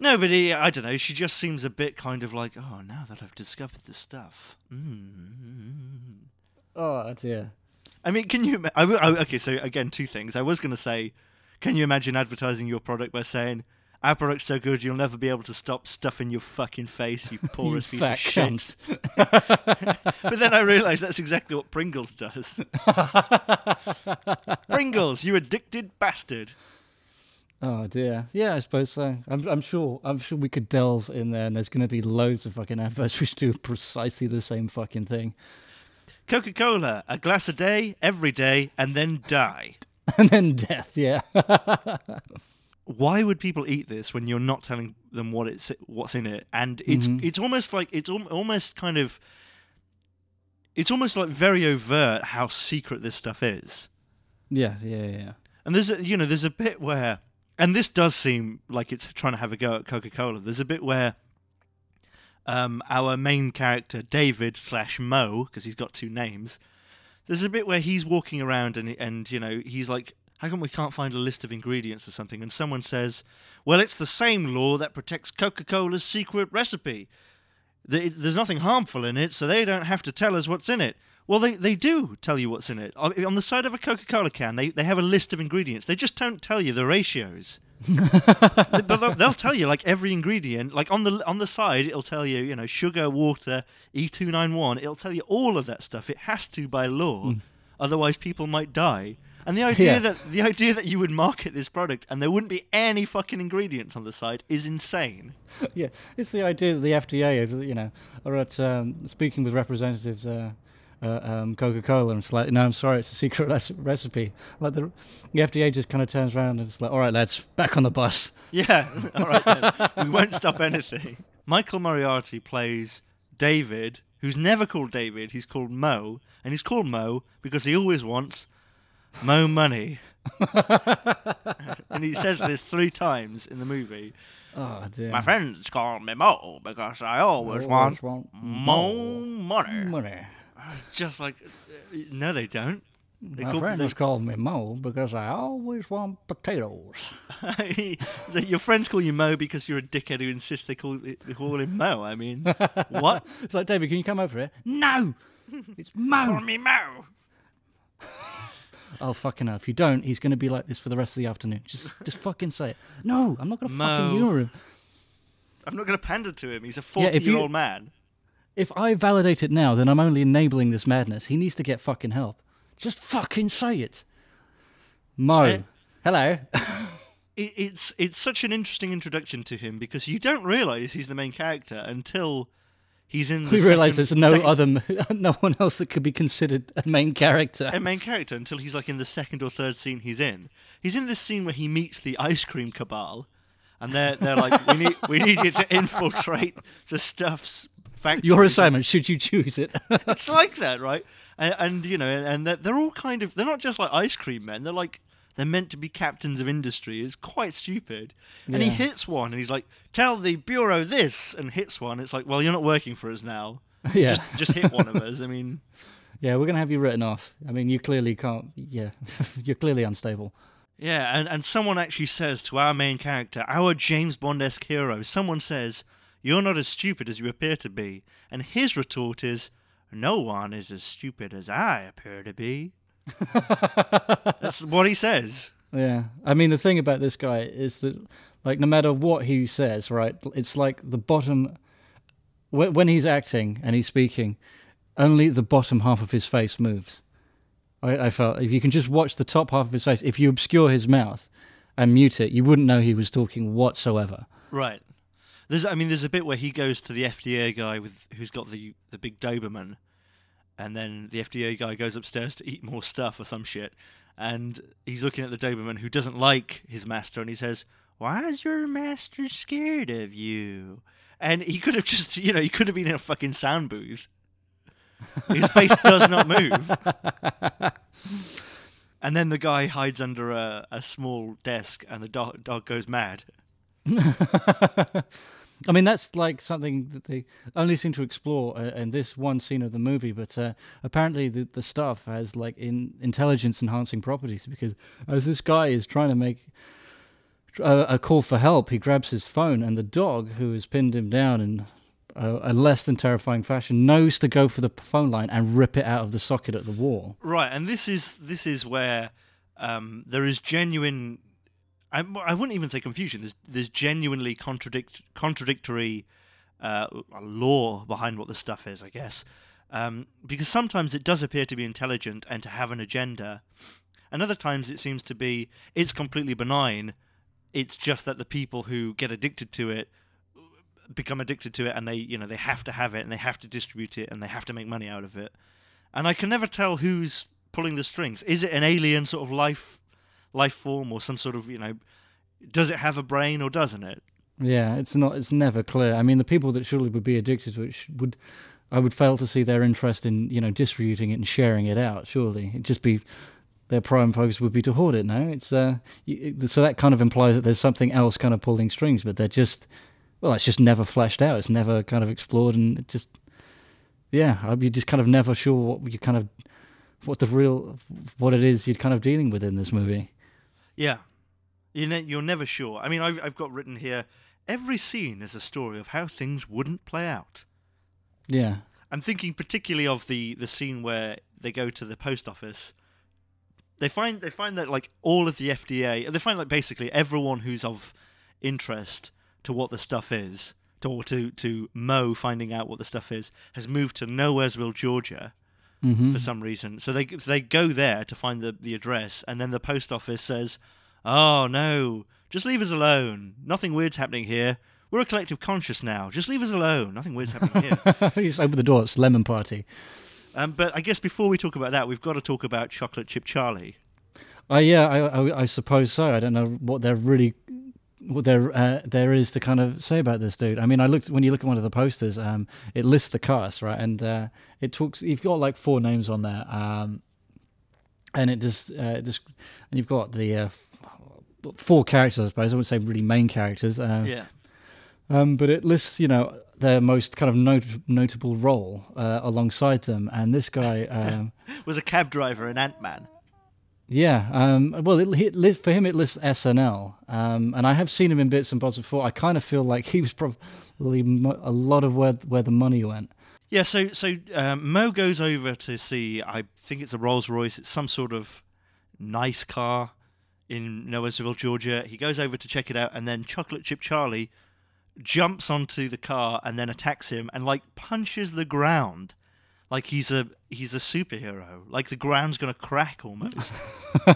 no, but he, I don't know. She just seems a bit kind of like, oh, now that I've discovered this stuff. Mm. Oh dear. I mean, can you? I, I- okay, so again, two things. I was going to say, can you imagine advertising your product by saying, "Our product's so good, you'll never be able to stop stuffing your fucking face, you porous piece of shit." but then I realised that's exactly what Pringles does. Pringles, you addicted bastard. Oh dear. Yeah, I suppose so. I'm I'm sure I'm sure we could delve in there, and there's going to be loads of fucking adverts which do precisely the same fucking thing, Coca Cola, a glass a day, every day, and then die. and then death. Yeah. Why would people eat this when you're not telling them what it's what's in it? And it's it's almost like it's al- almost kind of it's almost like very overt how secret this stuff is. yeah. Yeah. Yeah. And there's a, you know there's a bit where and this does seem like it's trying to have a go at Coca Cola. There's a bit where um, our main character David slash Mo because he's got two names. There's a bit where he's walking around and and you know he's like, how come we can't find a list of ingredients or something? And someone says, well, it's the same law that protects Coca Cola's secret recipe. There's nothing harmful in it, so they don't have to tell us what's in it. Well, they, they do tell you what's in it. On the side of a Coca Cola can, they, they have a list of ingredients. They just don't tell you the ratios. but they'll, they'll tell you like every ingredient. Like on the on the side, it'll tell you you know sugar, water, E two nine one. It'll tell you all of that stuff. It has to by law, hmm. otherwise people might die. And the idea Yeah. that the idea that you would market this product and there wouldn't be any fucking ingredients on the side is insane. yeah, it's the idea that the FDA, you know, are at um, speaking with representatives. Uh, uh, um, Coca-Cola, and it's like, no, I'm sorry, it's a secret rec- recipe. Like the, the FDA just kind of turns around and it's like, all right, lads, back on the bus. Yeah, all right then. we won't stop anything. Michael Moriarty plays David, who's never called David. He's called Mo, and he's called Mo because he always wants Mo money. and he says this three times in the movie. Oh dear. My friends call me Mo because I always want, want Mo money. Money. It's just like, uh, no, they don't. They My call- friend they- has called me Mo because I always want potatoes. So your friends call you Mo because you're a dickhead who insists they call they call him Mo. I mean, what? It's like, David, can you come over here? No, it's Mo. Call me Mo. oh fucking hell, if you don't, he's going to be like this for the rest of the afternoon. Just just fucking say it. No, I'm not going to fucking Mo. humor him. I'm not going to pander to him. He's a Yeah, if 40 you- year old man. If I validate it now, then I'm only enabling this madness. He needs to get fucking help. Just fucking say it. Mo. Hello. It, it's it's such an interesting introduction to him because you don't realize he's the main character until he's in. The we realise there's no second- other, no one else that could be considered a main character. a main character until he's like in the second or third scene he's in. He's in this scene where he meets the ice cream cabal, and they're they're like, we need we need you to infiltrate the stuff's factory. Your assignment, should you choose it? It's like that, right? And, and you know, and they're, they're all kind of they're not just like ice cream men. They're like they're meant to be captains of industry. It's quite stupid. And he hits one, and he's like, "Tell the bureau this," and hits one. It's like, well, you're not working for us now. yeah. Just just hit one of us. I mean. Yeah, we're going to have you written off. I mean, you clearly can't. Yeah, you're clearly unstable. Yeah, and, and someone actually says to our main character, our James Bond esque hero, someone says, You're not as stupid as you appear to be. And his retort is, No one is as stupid as I appear to be. That's what he says. Yeah. I mean, the thing about this guy is that, like, no matter what he says, right, it's like the bottom. When he's acting and he's speaking, only the bottom half of his face moves. I, I felt if you can just watch the top half of his face, if you obscure his mouth and mute it, you wouldn't know he was talking whatsoever. Right. There's, I mean, there's a bit where he goes to the FDA guy with who's got the the big Doberman, and then the FDA guy goes upstairs to eat more stuff or some shit, and he's looking at the Doberman who doesn't like his master, and he says, "Why is your master scared of you?" And he could have just, you know, he could have been in a fucking sound booth. His face does not move. And then the guy hides under a, a small desk, and the dog, dog goes mad. I mean, that's like something that they only seem to explore uh, in this one scene of the movie. But uh, apparently, the, the stuff has like in intelligence enhancing properties because as this guy is trying to make a, a call for help, he grabs his phone, and the dog, who has pinned him down in a, a less than terrifying fashion, knows to go for the phone line and rip it out of the socket at the wall. Right, and this is this is where um, there is genuine. I, wouldn't even say confusion. There's there's genuinely contradict contradictory uh, law behind what the stuff is. I guess um, because sometimes it does appear to be intelligent and to have an agenda, and other times it seems to be it's completely benign. It's just that the people who get addicted to it become addicted to it, and they you know they have to have it, and they have to distribute it, and they have to make money out of it and I can never tell who's pulling the strings. Is it an alien sort of life life form or some sort of you know? Does it have a brain or doesn't it? Yeah, it's not. It's never clear. I mean, the people that surely would be addicted to it would, I would fail to see their interest in you know distributing it and sharing it out. Surely, it'd just be their prime focus would be to hoard it. No, it's uh, so that kind of implies that there's something else kind of pulling strings, but they're just, well, it's just never fleshed out. It's never kind of explored, and it just, yeah, be just kind of never sure what you kind of, what the real, what it is you're kind of dealing with in this movie. Yeah, you ne- you're never sure. I mean, I've I've got written here. Every scene is a story of how things wouldn't play out. Yeah, I'm thinking particularly of the the scene where they go to the post office. They find they find that like all of the FDA, they find like basically everyone who's of interest to what the stuff is, to or to to Mo finding out what the stuff is, has moved to Nowheresville, Georgia, for some reason. So they they go there to find the the address, and then the post office says, "Oh no, just leave us alone. Nothing weird's happening here. We're a collective conscious now. Just leave us alone. Nothing weird's happening here." you just open the door. It's lemon party. Um, but I guess before we talk about that, we've got to talk about Chocolate Chip Charlie. Uh, yeah, I, I, I suppose so. I don't know what they're really, there uh, there is to kind of say about this dude. I mean, I looked when you look at one of the posters, um, it lists the cast right, and uh, it talks. You've got like four names on there, um, and it just uh, just and you've got the uh, four characters. I suppose I wouldn't say really main characters. Uh, Yeah. um, but it lists, you know, their most kind of not- notable role uh, alongside them, and this guy. Um, Was a cab driver in Ant Man. Yeah, um, well, it, it, for him it lists SNL, um, and I have seen him in bits and bobs before. I kind of feel like he was probably mo- a lot of where where the money went. Yeah, so so um, Mo goes over to see. I think it's a Rolls Royce. It's some sort of nice car in Nowheresville, Georgia. He goes over to check it out, and then Chocolate Chip Charlie jumps onto the car and then attacks him and like punches the ground like he's a he's a superhero. Like the ground's gonna crack almost.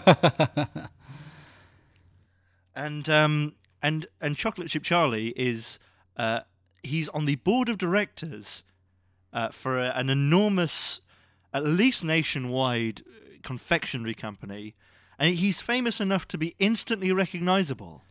and um and and Chocolate Chip Charlie is uh he's on the board of directors uh, for a, an enormous, at least nationwide, confectionery company, and he's famous enough to be instantly recognizable.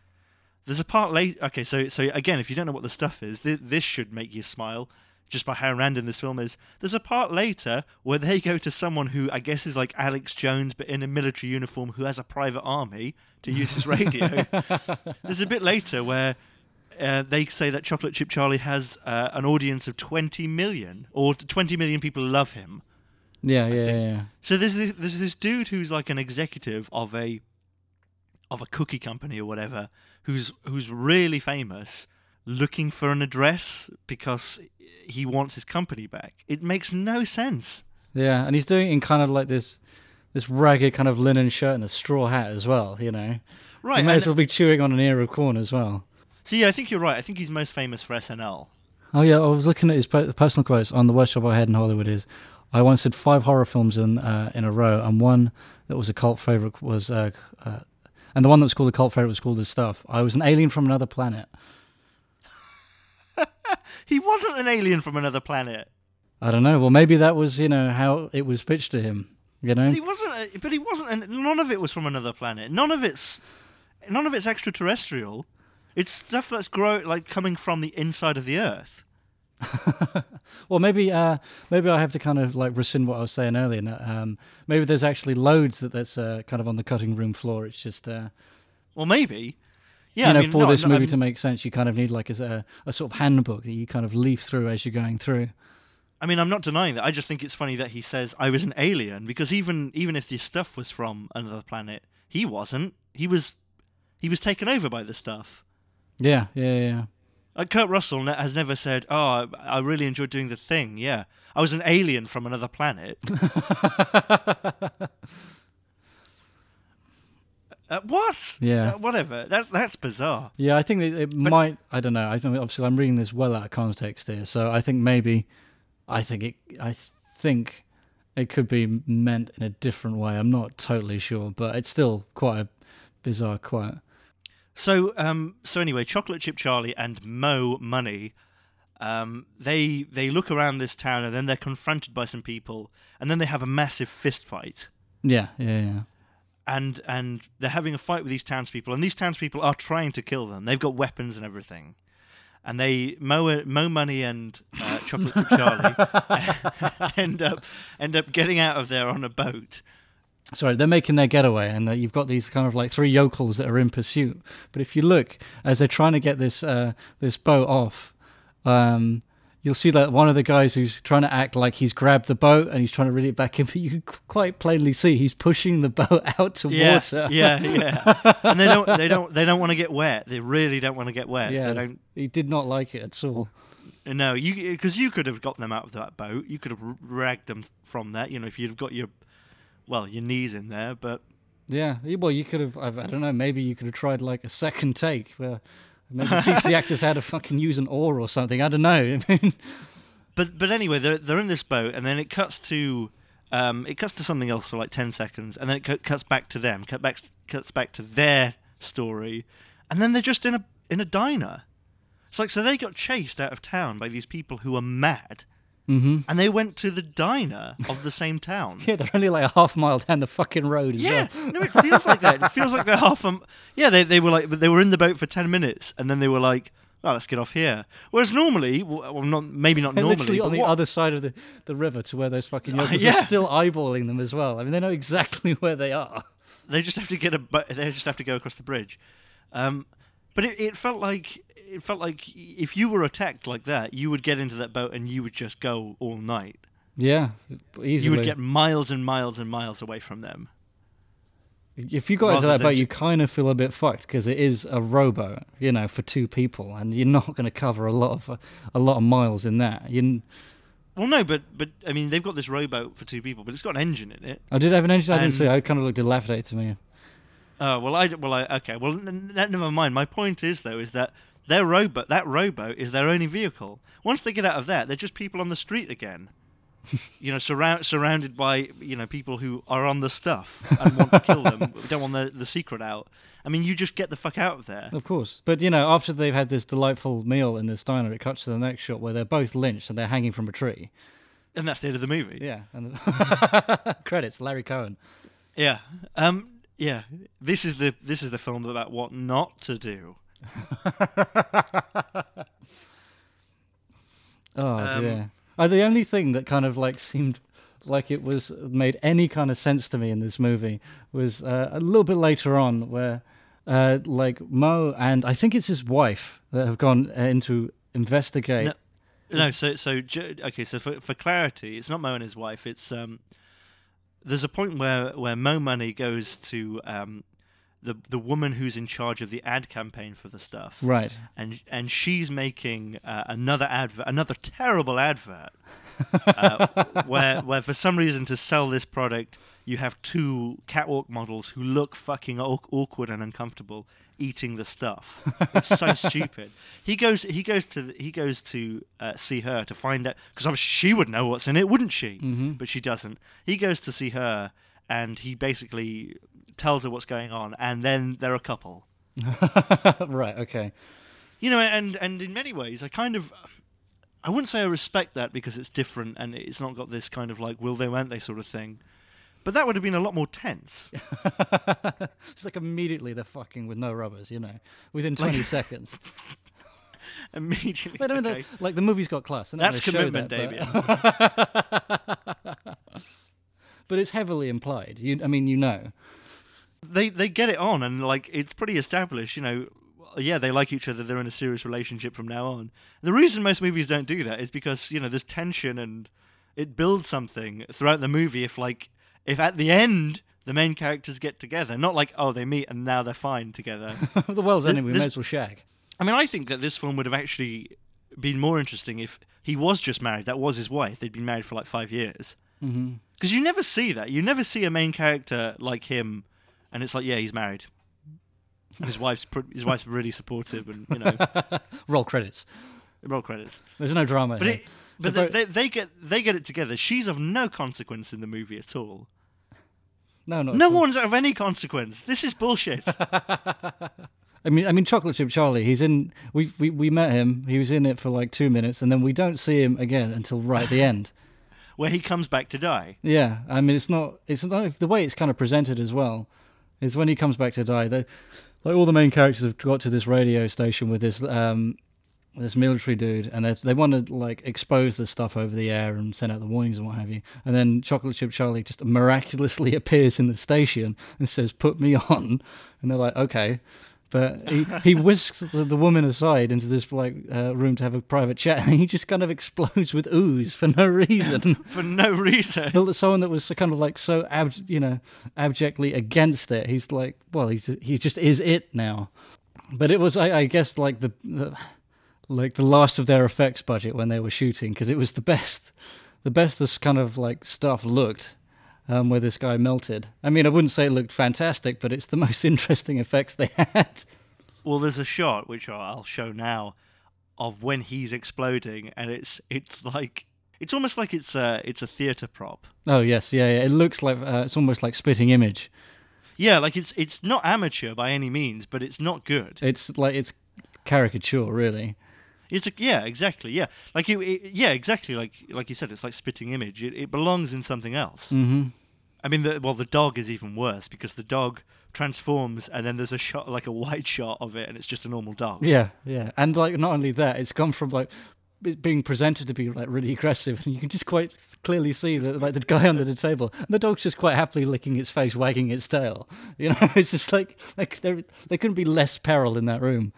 There's a part late. Okay, so so again, if you don't know what the stuff is, th- this should make you smile just by how random this film is. There's a part later where they go to someone who I guess is like Alex Jones, but in a military uniform, who has a private army to use his radio. There's a bit later where. Uh, they say that Chocolate Chip Charlie has uh, an audience of 20 million, or 20 million people love him. Yeah, yeah, think- yeah. So there's this, there's this dude who's like an executive of a of a cookie company or whatever, who's who's really famous, looking for an address because he wants his company back. It makes no sense. Yeah, and he's doing it in kind of like this this ragged kind of linen shirt and a straw hat as well, you know. Right. He may as well be chewing on an ear of corn as well. so yeah, I think you're right. I think he's most famous for SNL. Oh yeah, I was looking at his personal quotes on the worst job I had in Hollywood is I once did five horror films in uh, in a row, and one that was a cult favorite was uh, uh, and the one that was called a cult favorite was called "This Stuff." I was an alien from another planet. He wasn't an alien from another planet. I don't know. Well, maybe that was you know how it was pitched to him. You know, But he wasn't. A, but he wasn't. An, none of it was from another planet. None of it's. None of it's extraterrestrial. It's stuff that's grow like coming from the inside of the Earth. Well, maybe uh, maybe I have to kind of like rescind what I was saying earlier. Um, maybe there's actually loads that that's uh, kind of on the cutting room floor. It's just uh, Well, maybe. Yeah, you know I mean, for no, this no, movie I'm- to make sense, you kind of need like a, a sort of handbook that you kind of leaf through as you're going through. I mean, I'm not denying that. I just think it's funny that he says I was an alien because even even if this stuff was from another planet, he wasn't. He was he was taken over by the stuff. Yeah, yeah, yeah. Like uh, Kurt Russell ne- has never said, "Oh, I, I really enjoyed doing the thing." Yeah, I was an alien from another planet. uh, what? Yeah. Uh, whatever. That's that's bizarre. Yeah, I think it, it might. I don't know. I think obviously I'm reading this well out of context here, so I think maybe, I think it. I think it could be meant in a different way. I'm not totally sure, but it's still quite a bizarre quote. So, um, so anyway, Chocolate Chip Charlie and Mo Money, um, they they look around this town and then they're confronted by some people, and then they have a massive fist fight, Yeah, yeah, yeah. And and they're having a fight with these townspeople, and these townspeople are trying to kill them. They've got weapons and everything, and they Mo Mo Money and uh, Chocolate Chip Charlie end up end up getting out of there on a boat. Sorry, they're making their getaway, and you've got these kind of like three yokels that are in pursuit. But if you look as they're trying to get this uh, this boat off, um, you'll see that one of the guys who's trying to act like he's grabbed the boat and he's trying to reel it back in, but you can quite plainly see he's pushing the boat out to Yeah, water. yeah, yeah. and they don't they don't they don't want to get wet. They really don't want to get wet. so yeah. they don't He did not like it at all. No, you because you could have got them out of that boat. You could have r- ragged them from that. You know, if you'd got your well your knees in there. But Yeah, well, you could have. I don't know. Maybe you could have tried like a second take. Where maybe teach the actors how to fucking use an oar or something. I don't know. I mean, but but anyway, they're they're in this boat, and then it cuts to um it cuts to something else for like ten seconds, and then it cu- cuts back to them. Cut back cuts back to their story, and then they're just in a in a diner. It's like so they got chased out of town by these people who are mad. Mm-hmm. And they went to the diner of the same town. yeah, they're only like a half mile down the fucking road as Yeah, well. no, it feels like that. It feels like they're half. Um, yeah, they they were like, but they were in the boat for ten minutes, and then they were like, "Oh, let's get off here." Whereas normally, well, not maybe not They're normally, on the what- other side of the, the river to where those fucking yokels yeah. are still eyeballing them as well. I mean, they know exactly where they are. they just have to get a, they just have to go across the bridge. Um, but it, it felt like it felt like if you were attacked like that, you would get into that boat and you would just go all night. Yeah, easily. You would get miles and miles and miles away from them. if you got into that boat, ju- you kind of feel a bit fucked because it is a rowboat, you know, for two people, and you're not going to cover a lot of a lot of miles in that. You, Well, no, but but I mean, they've got this rowboat for two people, but it's got an engine in it. I did have an engine. I didn't see. it. It kind of looked dilapidated to me. Oh well, I well, I, okay, well, n- n- never mind. My point is though, is that their rowboat, that rowboat, is their only vehicle. Once they get out of that, they're just people on the street again. you know, surround, surrounded by you know people who are on the stuff and want to kill them, don't want the the secret out. I mean, you just get the fuck out of there. Of course, but you know, after they've had this delightful meal in this diner, it cuts to the next shot where they're both lynched and they're hanging from a tree. And that's the end of the movie. Yeah, and credits Larry Cohen. Yeah. Um. Yeah. This is the this is the film about what not to do. Oh Um, dear. Uh, the only thing that kind of like seemed like it was made any kind of sense to me in this movie was uh, a little bit later on where uh, like Mo and I think it's his wife that have gone uh, into investigate. No, no. So so okay. So for for clarity, it's not Mo and his wife. It's um. There's a point where where Mo Money goes to um, the the woman who's in charge of the ad campaign for the stuff. Right. And and she's making uh, another advert, another terrible advert, uh, where where for some reason to sell this product, you have two catwalk models who look fucking aw- awkward and uncomfortable eating the stuff. It's so stupid. He goes he goes to he goes to uh, see her to find out because obviously she would know what's in it, wouldn't she? Mm-hmm. But she doesn't. He goes to see her and he basically tells her what's going on, and then they're a couple. right. Okay. You know, and and in many ways, I kind of, I wouldn't say I respect that because it's different and it's not got this kind of like will they won't they sort of thing, but that would have been a lot more tense. It's like immediately they're fucking with no rubbers, you know, within 20 seconds. Immediately, But I mean, okay. the, like the movie's got class. they're that's commitment, that, but- Damien. But it's heavily implied. You, I mean, you know. They they get it on and like it's pretty established. You know, yeah, they like each other. They're in a serious relationship from now on. The reason most movies don't do that is because you know there's tension and it builds something throughout the movie. If like if at the end the main characters get together, not like oh they meet and now they're fine together. the world's ending. We this- may as well shag. I mean, I think that this film would have actually been more interesting if he was just married. That was his wife. They'd been married for like five years. Because mm-hmm. you never see that. You never see a main character like him, and it's like, yeah, he's married. And his wife's pr- his wife's really supportive, and you know, Roll credits. roll credits. There's no drama But it, but they, they, they get they get it together. She's of no consequence in the movie at all. no, not No one's of any consequence. This is bullshit. I mean, I mean, Chocolate Chip Charlie. He's in. We, we we met him. He was in it for like two minutes, and then we don't see him again until right at the end. Where he comes back to die. Yeah, I mean, it's not. It's not the way it's kind of presented as well. Is when he comes back to die. They, like all the main characters have got to this radio station with this um, this military dude, and they they want to like expose the stuff over the air and send out the warnings and what have you. And then Chocolate Chip Charlie just miraculously appears in the station and says, "Put me on," and they're like, "Okay." But he, he whisks the, the woman aside into this like uh, room to have a private chat, and he just kind of explodes with ooze for no reason. For no reason. Someone that was kind of like so ab- you know abjectly against it he's like well he he just is it now but it was I, I guess like the, the like the last of their effects budget when they were shooting because it was the best the best this kind of like stuff looked um, where this guy melted I mean I wouldn't say it looked fantastic but it's the most interesting effects they had Well, there's a shot which I'll show now of when he's exploding, and it's it's like it's almost like it's a it's a theater prop. oh yes yeah, yeah. it looks like uh, it's almost like spitting image Yeah, like it's it's not amateur by any means, but it's not good. it's like it's caricature really It's a, yeah, exactly. Yeah, like it, it- yeah, exactly. Like like you said, it's like spitting image. It, it belongs in something else. mm-hmm. I mean, the, well, the dog is even worse because the dog transforms, and then there's a shot like a wide shot of it, and it's just a normal dog. Yeah, yeah, and like not only that, it's gone from like being presented to be like really aggressive, and you can just quite clearly see that like the guy under the table, and the dog's just quite happily licking its face, wagging its tail. You know, it's just like like there there couldn't be less peril in that room.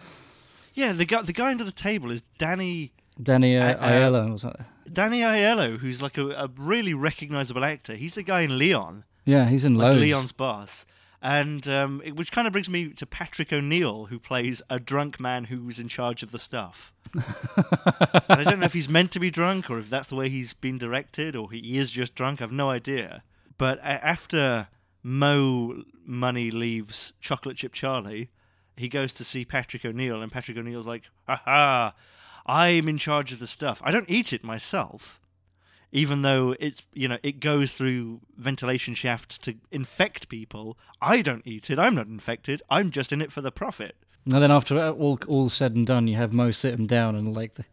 Yeah, the guy the guy under the table is Danny Danny uh, Uh, Aiello or something. Danny Aiello, who's like a, a really recognizable actor. He's the guy in Leon, Yeah, he's in like loads. Leon's boss. And um, it, which kind of brings me to Patrick O'Neal, who plays a drunk man who's in charge of the stuff. I don't know if he's meant to be drunk or if that's the way he's been directed or he is just drunk. I've no idea. But after Mo Money leaves Chocolate Chip Charlie, he goes to see Patrick O'Neal, and Patrick O'Neal's like, "Ha ha, I'm in charge of the stuff. I don't eat it myself." even though it's you know it goes through ventilation shafts to infect people i don't eat it i'm not infected i'm just in it for the profit And then after all all said and done, you have Mo sit him down and like, the,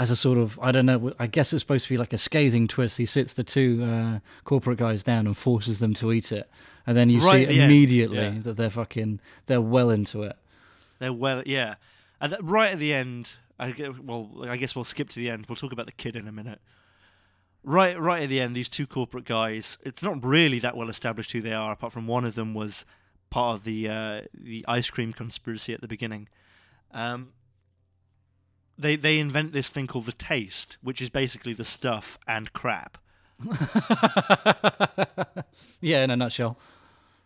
as a sort of I don't know, I guess it's supposed to be like a scathing twist. He sits the two uh, corporate guys down and forces them to eat it, and then you Right see immediately yeah. that they're fucking they're well into it. they're well yeah and that, right at the end I, gue- well i guess we'll skip to the end we'll talk about the kid in a minute right right at the end these two corporate guys it's not really that well established who they are apart from one of them was part of the uh, the ice cream conspiracy at the beginning um, they they invent this thing called the taste which is basically the stuff and crap Yeah, in a nutshell.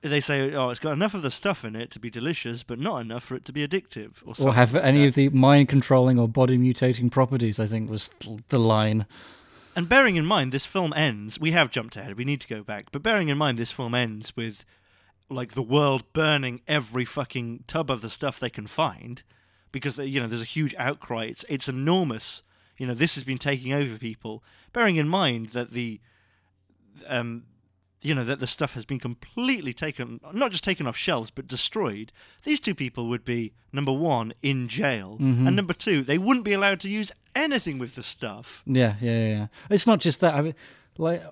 they say, "Oh, it's got enough of the stuff in it to be delicious, but not enough for it to be addictive." Or, Or have like any that. of the mind controlling or body mutating properties, I think was the line. And bearing in mind, this film ends. We have jumped ahead. We need to go back. But bearing in mind, this film ends with like the world burning every fucking tub of the stuff they can find because they, you know there's a huge outcry. It's it's enormous. You know this has been taking over people. Bearing in mind that the um you know that the stuff has been completely taken not just taken off shelves but destroyed these two people would be number one in jail and number two they wouldn't be allowed to use anything with the stuff Yeah, yeah, yeah. It's not just that. I mean, like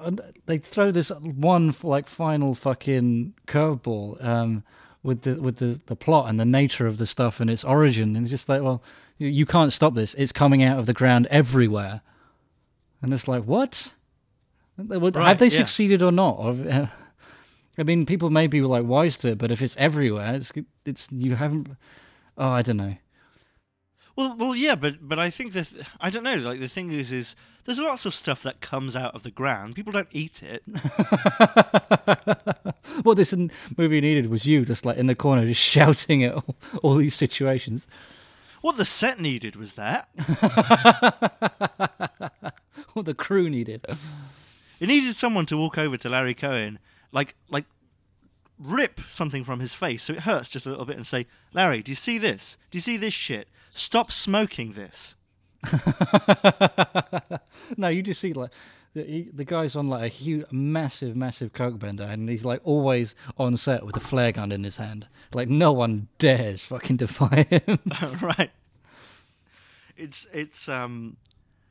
they throw this one like final fucking curveball um, with the with the, the plot and the nature of the stuff and its origin, and it's just like, well, you, you can't stop this. It's coming out of the ground everywhere, and it's like, what? Have they yeah. succeeded or not? Or, uh, I mean, people may be like wise to it, but if it's everywhere, it's it's you haven't. Oh, I don't know. Well, well, yeah, but but I think that I don't know. Like the thing is, is there's lots of stuff that comes out of the ground. People don't eat it. What this movie needed was you just like in the corner, just shouting at all, all these situations. What the set needed was that. What the crew needed. It needed someone to walk over to Larry Cohen, like like rip something from his face so it hurts just a little bit, and say, "Larry, do you see this? Do you see this shit? Stop smoking this." No, you just see like the, the guy's on like a huge, massive, massive coke bender, and he's like always on set with a flare gun in his hand. Like no one dares fucking defy him. right. It's it's um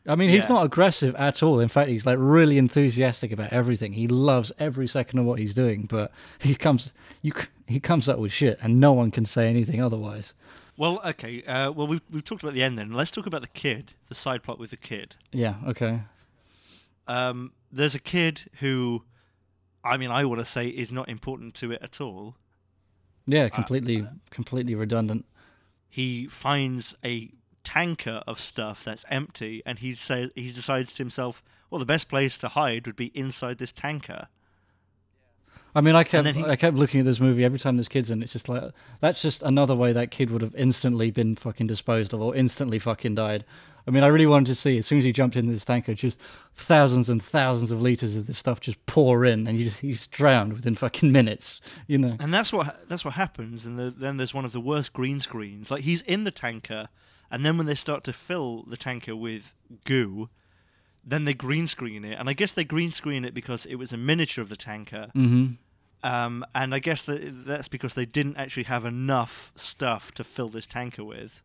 I mean, he's not aggressive at all. In fact, he's like really enthusiastic about everything. He loves every second of what he's doing. But he comes, you, he comes up with shit, and no one can say anything otherwise. Well okay uh, well we've we've talked about the end then. Let's talk about the kid, the side plot with the kid. Yeah. Okay. Um, there's a kid who, I mean, I want to say is not important to it at all. Yeah. Completely, completely redundant. he finds a tanker of stuff that's empty and he said he decides to himself well the best place to hide would be inside this tanker I mean, I kept he- I kept looking at this movie every time there's kids in. It's just like that's just another way that kid would have instantly been fucking disposed of or instantly fucking died. I mean, I really wanted to see as soon as he jumped into this tanker, just thousands and thousands of liters of this stuff just pour in, and you just, he's drowned within fucking minutes. You know? and that's what that's what happens and the, then there's one of the worst green screens like he's in the tanker and then when they start to fill the tanker with goo then they green screen it and i guess they green screen it because it was a miniature of the tanker Mm-hmm. um, and i guess that that's because they didn't actually have enough stuff to fill this tanker with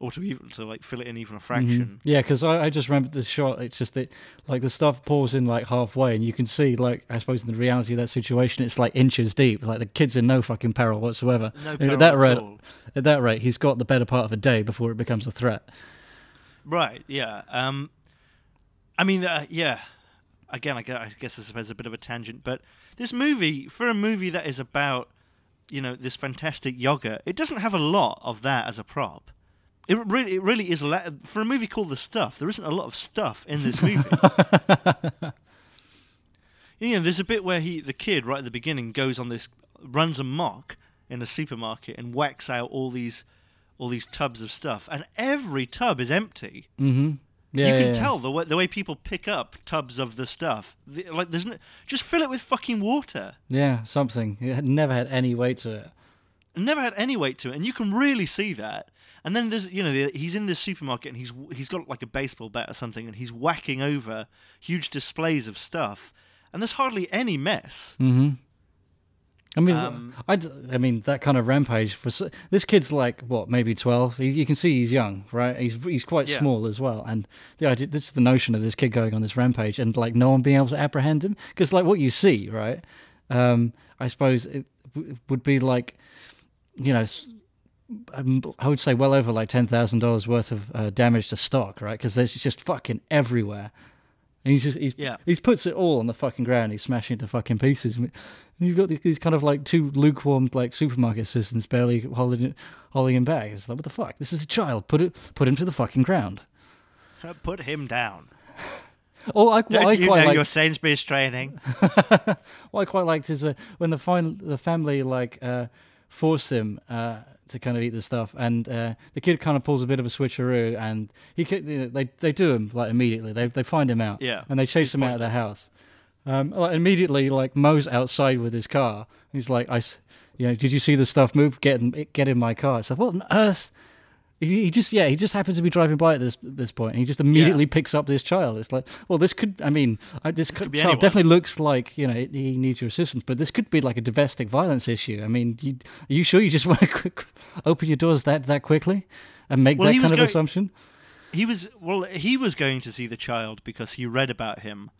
or to even to like fill it in even a fraction Yeah, because I, I just remember the shot. It's just that, like, the stuff pours in like halfway, and you can see, like, I suppose in the reality of that situation, it's like inches deep. Like the kid's in no fucking peril whatsoever. No peril at that at rate, all. at that rate, he's got the better part of a day before it becomes a threat. Right. Yeah. Um, I mean, uh, yeah. Again, I guess, I guess is a bit of a tangent, but this movie, for a movie that is about, you know, this fantastic yogurt, it doesn't have a lot of that as a prop. It really, it really is a la- for a movie called The Stuff. There isn't a lot of stuff in this movie. you know, there's a bit where he, the kid, right at the beginning, goes on this runs amok in a supermarket and whacks out all these all these tubs of stuff, and every tub is empty. Yeah, you can yeah. tell the way the way people pick up tubs of the stuff. The- like there's no, just fill it with fucking water. Yeah, something. It had never had any weight to it. never had any weight to it, and you can really see that. And then there's, you know, the- he's in this supermarket and he's he's got like a baseball bat or something, and he's whacking over huge displays of stuff, and there's hardly any mess. Mm-hmm. I mean, Um, I, I mean that kind of rampage for this kid's like what, maybe twelve. He, you can see he's young, right? He's he's quite Yeah. small as well. And the idea, this is the notion of this kid going on this rampage and like no one being able to apprehend him because like what you see, right? Um, I suppose it w- would be like, you know, um, I would say well over like ten thousand dollars worth of uh, damage to stock, right? Because there's just fucking everywhere. And he's just he's, Yeah. he puts it all on the fucking ground. He's smashing it to fucking pieces. And you've got these- kind of like two lukewarm like supermarket assistants barely holding it, holding him back. It's like what the fuck? This is a child. Put it put him to the fucking ground. Put him down. Oh, I, Don't I you quite know like, your Sainsbury's training? what I quite liked is uh, when the fin- the family like uh, forced him uh, to kind of eat the stuff, and uh, the kid kind of pulls a bit of a switcheroo, and he you know, they they do him like immediately. They they find him out, Yeah, and they chase he's him out of the house. Um, like, immediately, like Mo's outside with his car. He's like, I, you know, did you see the stuff move? Get in, get in my car. It's like, what on earth? He, he just, yeah, he just happens to be driving by at this this point, and he just immediately picks up this child. It's like, well, this could, I mean, I, this, could, could be child anyone. definitely looks like you know he needs your assistance, but this could be like a domestic violence issue. I mean, you, are you sure you just want to quick, open your doors that that quickly and make Well, that kind of going- assumption? He was well. He was going to see the child because he read about him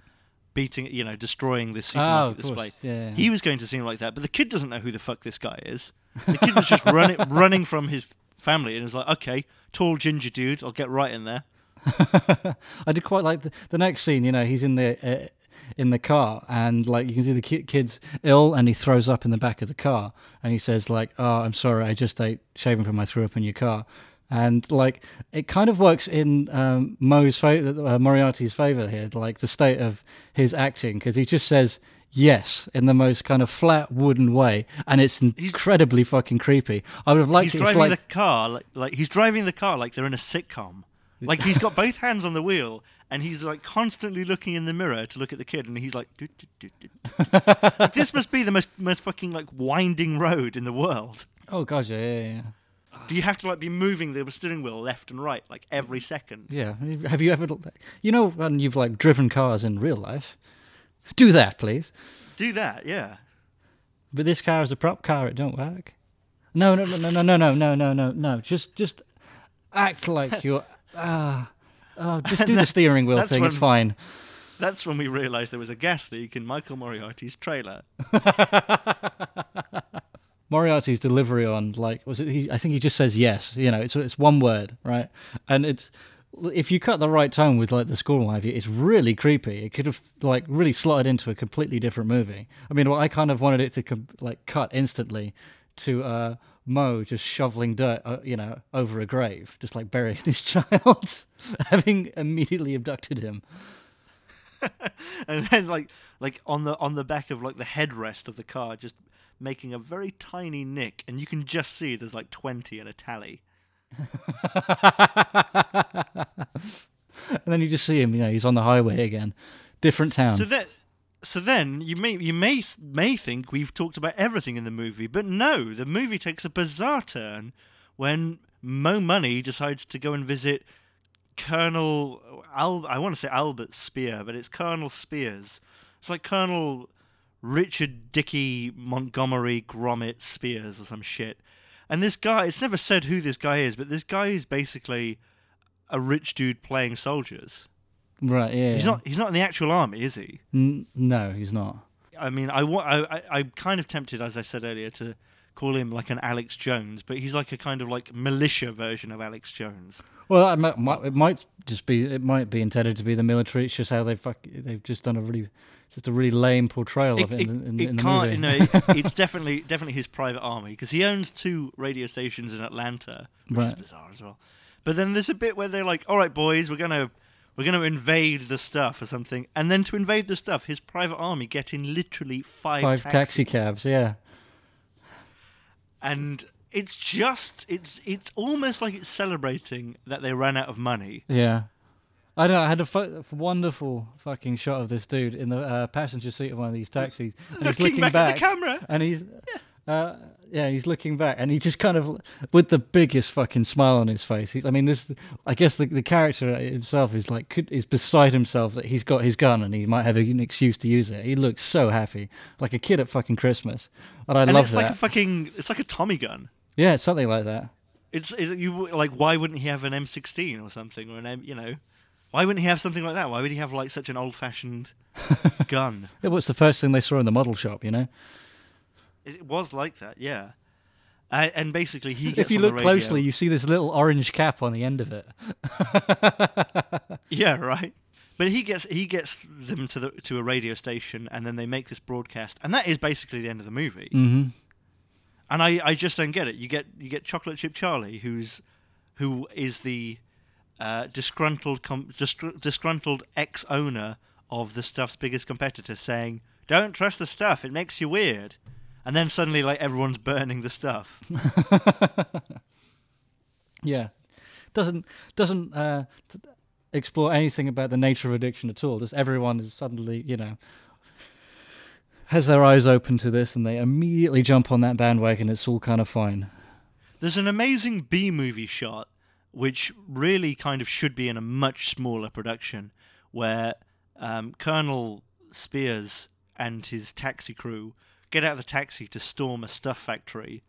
beating, you know, destroying this Oh, supermarket course. display. Yeah, yeah. He was going to see him like that, but the kid doesn't know who the fuck this guy is. The kid was just running, running from his family, and it was like, "Okay, tall ginger dude, I'll get right in there." I did quite like the, the next scene. You know, he's in the uh, in the car, and like you can see the ki- kid's ill, and he throws up in the back of the car, and he says like, "Oh, I'm sorry, I just ate shaving from I threw up in your car." And like it kind of works in um, Mo's favor, uh, Moriarty's favor here, like the state of his acting, because he just says yes in the most kind of flat wooden way, and it's incredibly fucking creepy. I would have liked He's it driving like, the car like, like he's driving the car like they're in a sitcom. Like he's got both hands on the wheel, and he's like constantly looking in the mirror to look at the kid, and he's like, "Doot, doot, doot, doot, doot." Like, "This must be the most most fucking like winding road in the world." oh gosh, yeah, yeah, yeah. Do you have to like be moving the steering wheel left and right like every second? Yeah. Have you ever, you know, when you've like driven cars in real life? Do that, please. Do that, yeah. But this car is a prop car. It don't work. No, no, no, no, no, no, no, no, no, no, no. Just, just act like you're. Ah, oh, just do the steering wheel thing. It's fine. That's when we realised there was a gas leak in Michael Moriarty's trailer. Moriarty's delivery on like was it? He, I think he just says yes. You know, it's it's one word, right? And it's if you cut the right tone with like the score and it's really creepy. It could have like really slotted into a completely different movie. I mean, well, I kind of wanted it to com- like cut instantly to uh, Mo just shoveling dirt, uh, you know, over a grave, just like burying this child, having immediately abducted him. and then like like on the on the back of like the headrest of the car just making a very tiny nick and you can just see there's like 20 in a tally And then you just see him, you know, he's on the highway again, different town. so then so then you may you may may think we've talked about everything in the movie but no the movie takes a bizarre turn when Mo Money decides to go and visit Colonel Al I want to say Albert Spear but it's Colonel Spears it's like Colonel Richard Dickey Montgomery Gromit Spears or some shit. And this guy, it's never said who this guy is, but this guy is basically a rich dude playing soldiers. right? Yeah. He's not. He's not in the actual army, is he? N- no, he's not. I mean, I, wa- I, I, I'm kind of tempted, as I said earlier, to call him like an Alex Jones, but he's like a kind of like militia version of Alex Jones. Well, it might, it might just be it might be intended to be the military. It's just how they fuck. They've just done a really, it's just a really lame portrayal of it, in, in, in the can't, movie. no, it's definitely definitely his private army because he owns two radio stations in Atlanta, which is bizarre as well. But then there's a bit where they're like, "All right, boys, we're gonna we're gonna invade the stuff or something," and then to invade the stuff, his private army get in literally five, Five taxi cabs, yeah. and it's just it's it's almost like it's celebrating that they ran out of money. Yeah. I don't know. I had a fu- wonderful fucking shot of this dude in the uh, passenger seat of one of these taxis. And he's Looking looking back at the camera. And he's, uh, yeah, he's looking back, and he just kind of, with the biggest fucking smile on his face. He, I mean, this. I guess the, the character himself is like could, is beside himself that he's got his gun and he might have an excuse to use it. He looks so happy, like a kid at fucking Christmas, and I And love it's that. like a fucking it's like a Tommy gun. Yeah, something like that. It's, it's you like why wouldn't he have an M16 or something or an M you know why wouldn't he have something like that? Why would he have like such an old-fashioned gun? It was the first thing they saw in the model shop, you know. It was like that, yeah. Uh, and basically, he gets If you look closely, you see this little orange cap on the end of it. Yeah, right. But he gets he gets them to the to a radio station, and then they make this broadcast, and that is basically the end of the movie. Mm-hmm. And I, I just don't get it. You get you get Chocolate Chip Charlie, who's who is the uh, disgruntled com- disgr- disgruntled ex owner of the stuff's biggest competitor, saying, "Don't trust the stuff; it makes you weird." And then suddenly, like everyone's burning the stuff. Yeah, doesn't doesn't uh, explore anything about the nature of addiction at all. Just everyone is suddenly, you know, has their eyes open to this, and they immediately jump on that bandwagon. It's all kind of fine. There's an amazing B movie shot, which really kind of should be in a much smaller production, where um, Colonel Spears and his taxi crew get out of the taxi to storm a stuff factory,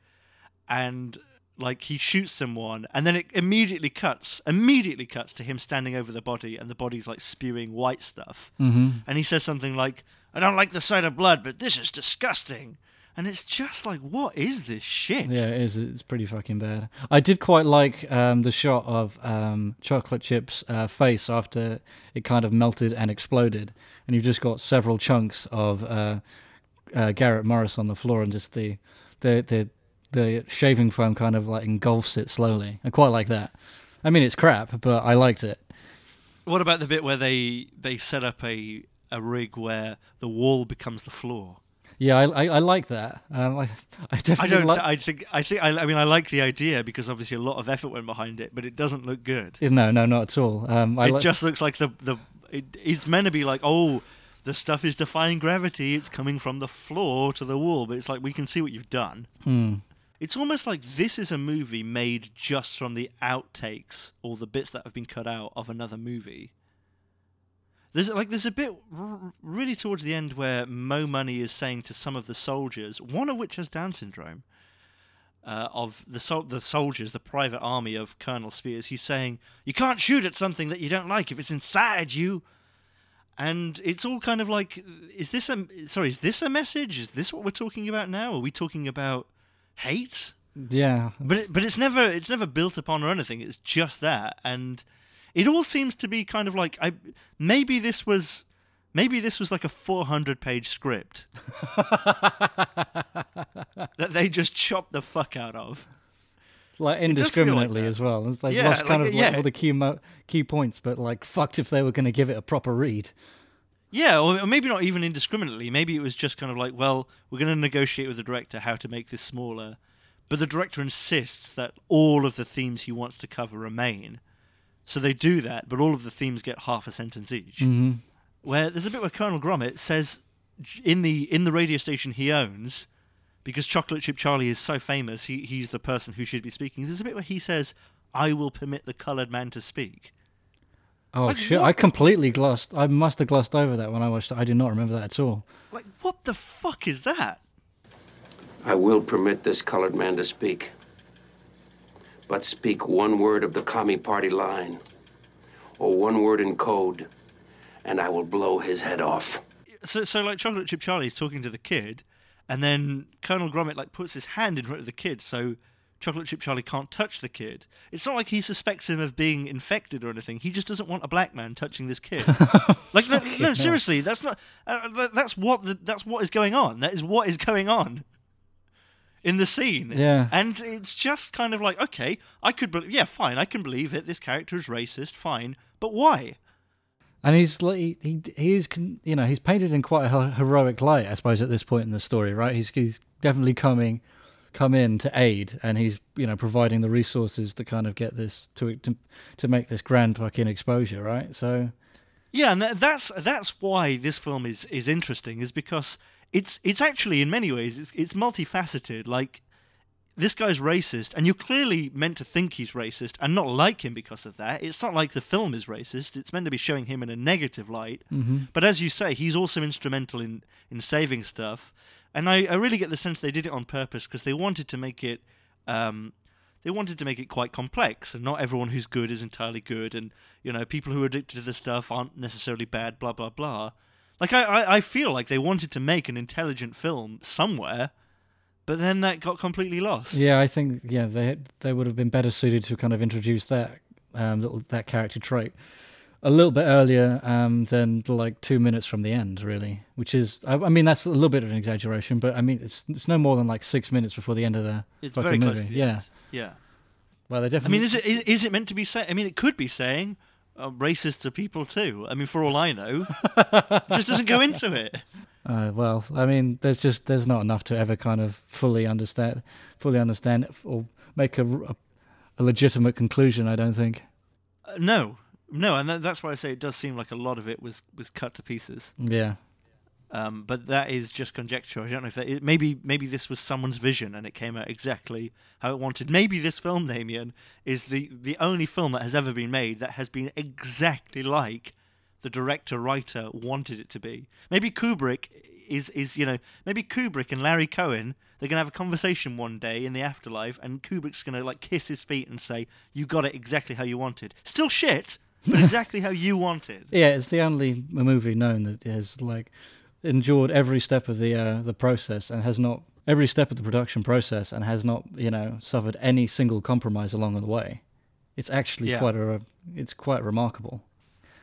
and like he shoots someone, and then it immediately cuts, immediately cuts to him standing over the body, and the body's like spewing white stuff, mm-hmm. and he says something like, "I don't like the sight of blood, but this is disgusting." And it's just like, what is this shit? Yeah, it is. It's pretty fucking bad. I did quite like um, the shot of um, Chocolate Chip's uh, face after it kind of melted and exploded, and you've just got several chunks of uh, uh, Garrett Morris on the floor, and just the the the the shaving foam kind of like engulfs it slowly. I quite like that. I mean, it's crap, but I liked it. What about the bit where they they set up a a rig where the wall becomes the floor? Yeah, I I, I like that. Um, I, I I don't. th- I think. I think. I, I mean, I like the idea because obviously a lot of effort went behind it, but it doesn't look good. no, no, not at all. Um, I it li- just looks like the the. It, it's meant to be like, oh, the stuff is defying gravity. It's coming from the floor to the wall, but it's like we can see what you've done. Hmm. It's almost like this is a movie made just from the outtakes or the bits that have been cut out of another movie. There's like there's a bit r- really towards the end where Mo Money is saying to some of the soldiers, one of which has Down syndrome, uh, of the sol- the soldiers, the private army of Colonel Spears. He's saying, "You can't shoot at something that you don't like if it's inside you." And it's all kind of like, is this a sorry? Is this a message? Is this what we're talking about now? Are we talking about hate? yeah, But it, but it's never it's never built upon or anything. It's just that, and it all seems to be kind of like I maybe this was maybe this was like a 400 page script that they just chopped the fuck out of. like feel like indiscriminately as well. It's like Yeah, lost kind like, of like yeah. all the key mo- key points, but like fucked if they were going to give it a proper read. Yeah, or maybe not even indiscriminately. Maybe it was just kind of like, well, we're going to negotiate with the director how to make this smaller, but the director insists that all of the themes he wants to cover remain. So they do that, but all of the themes get half a sentence each. Mm-hmm. Where there's a bit where Colonel Gromit says in the in the radio station he owns, because Chocolate Chip Charlie is so famous, he he's the person who should be speaking. There's a bit where he says, "I will permit the coloured man to speak." Oh Like, shit! what I completely glossed. I must have glossed over that when I watched it. I do not remember that at all. Like, what the fuck is that? I will permit this colored man to speak. But speak one word of the commie party line, or one word in code, and I will blow his head off. so so like chocolate chip charlie is talking to the kid and then colonel gromit like puts his hand in front of the kid so chocolate chip charlie can't touch the kid. It's not like he suspects him of being infected or anything. He just doesn't want a black man touching this kid. Like no, no seriously that's not uh, that's what the, that's what is going on. That is what is going on in the scene Yeah. and it's just kind of like okay i could bel yeah fine i can believe it this character is racist fine but why And he's like he he, he is you know he's painted in quite a heroic light, I suppose, at this point in the story, right? He's he's definitely coming come in to aid, and he's you know providing the resources to kind of get this to to to make this grand fucking exposure, right? So Yeah, and that's that's why this film is is interesting, is because it's it's actually in many ways it's it's multifaceted. Like this guy's racist, and you're clearly meant to think he's racist and not like him because of that. It's not like the film is racist; it's meant to be showing him in a negative light. But as you say, he's also instrumental in in saving stuff, and I, I really get the sense they did it on purpose because they wanted to make it. Um, they wanted to make it quite complex, and not everyone who's good is entirely good, and you know people who are addicted to this stuff aren't necessarily bad. Blah blah blah. Like I, I, I feel like they wanted to make an intelligent film somewhere, but then that got completely lost. yeah, I think yeah they they would have been better suited to kind of introduce that um little that character trait a little bit earlier um than like two minutes from the end, really. Which is I, I mean that's a little bit of an exaggeration, but I mean it's it's no more than like six minutes before the end of the it's very movie. close to the yeah. end. Yeah. Well, they definitely. I mean, is it is, is it meant to be saying? I mean, it could be saying uh, racists are people too. I mean, for all I know, just doesn't go into it. Uh, well, I mean, there's just there's not enough to ever kind of fully understand, fully understand or make a, a, a legitimate conclusion. I don't think. Uh, no, no, and that, that's why I say it does seem like a lot of it was was cut to pieces. Yeah, Um, but that is just conjecture. I don't know if that it, maybe maybe this was someone's vision and it came out exactly how it wanted. Maybe this film, Damien, is the the only film that has ever been made that has been exactly like the director writer wanted it to be. Maybe Kubrick is is you know maybe Kubrick and Larry Cohen they're gonna have a conversation one day in the afterlife and Kubrick's gonna like kiss his feet and say you got it exactly how you wanted. Still shit, but exactly how you wanted. yeah. It's the only movie known that has like endured every step of the uh, the process and has not every step of the production process and has not you know suffered any single compromise along the way. It's actually Yeah. quite a it's quite remarkable.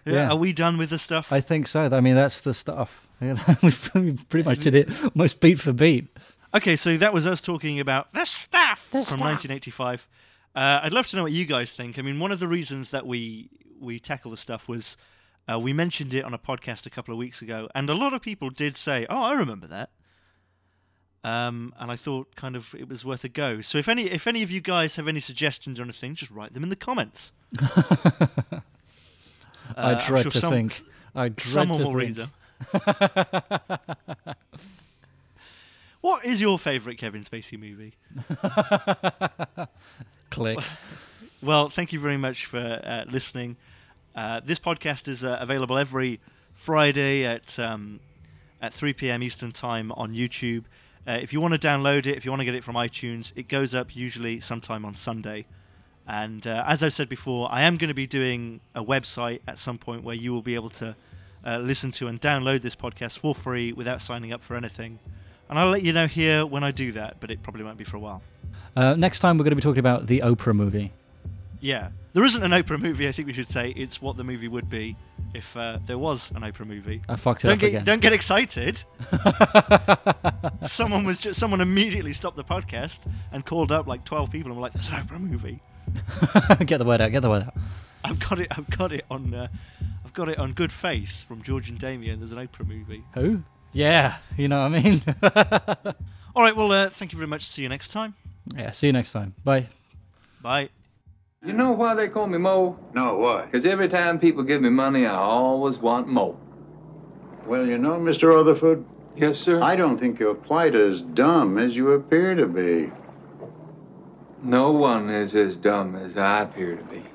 Yeah. Yeah. Are we done with the stuff? I think so. I mean, that's the stuff. we pretty much did it almost beat for beat. Okay, so that was us talking about the stuff The from stuff. 1985. Uh, I'd love to know what you guys think. I mean, one of the reasons that we we tackle the stuff was uh, we mentioned it on a podcast a couple of weeks ago, and a lot of people did say, "Oh, I remember that." Um, and I thought kind of it was worth a go. So if any if any of you guys have any suggestions or anything, just write them in the comments. Uh, I dread sure to some- think. I dread Someone to will read them. what is your favourite Kevin Spacey movie? Click. Well, thank you very much for uh, listening. Uh, this podcast is uh, available every Friday at um, at 3 p.m. Eastern Time on YouTube. Uh, if you want to download it, if you want to get it from iTunes, it goes up usually sometime on Sunday. And uh, as I've said before, I am going to be doing a website at some point where you will be able to uh, listen to and download this podcast for free without signing up for anything. And I'll let you know here when I do that, but it probably won't be for a while. Next time we're going to be talking about the Oprah movie. Yeah. There isn't an Oprah movie, I think we should say. It's what the movie would be if uh, there was an Oprah movie. I fucked it Don't up get again. don't get excited. someone was just someone immediately stopped the podcast and called up like twelve people and were like, "There's an Oprah movie." get the word out. Get the word out. I've got it. I've got it on. Uh, I've got it on good faith from George and Damien. There's an Oprah movie. Who? Yeah, you know what I mean. All right. Well, uh, thank you very much. See you next time. yeah. See you next time. Bye. Bye. You know why they call me Mo? No, why? Because every time people give me money, I always want more. Well, you know, Mr. Rutherford, Yes, sir. I don't think you're quite as dumb as you appear to be. No one is as dumb as I appear to be.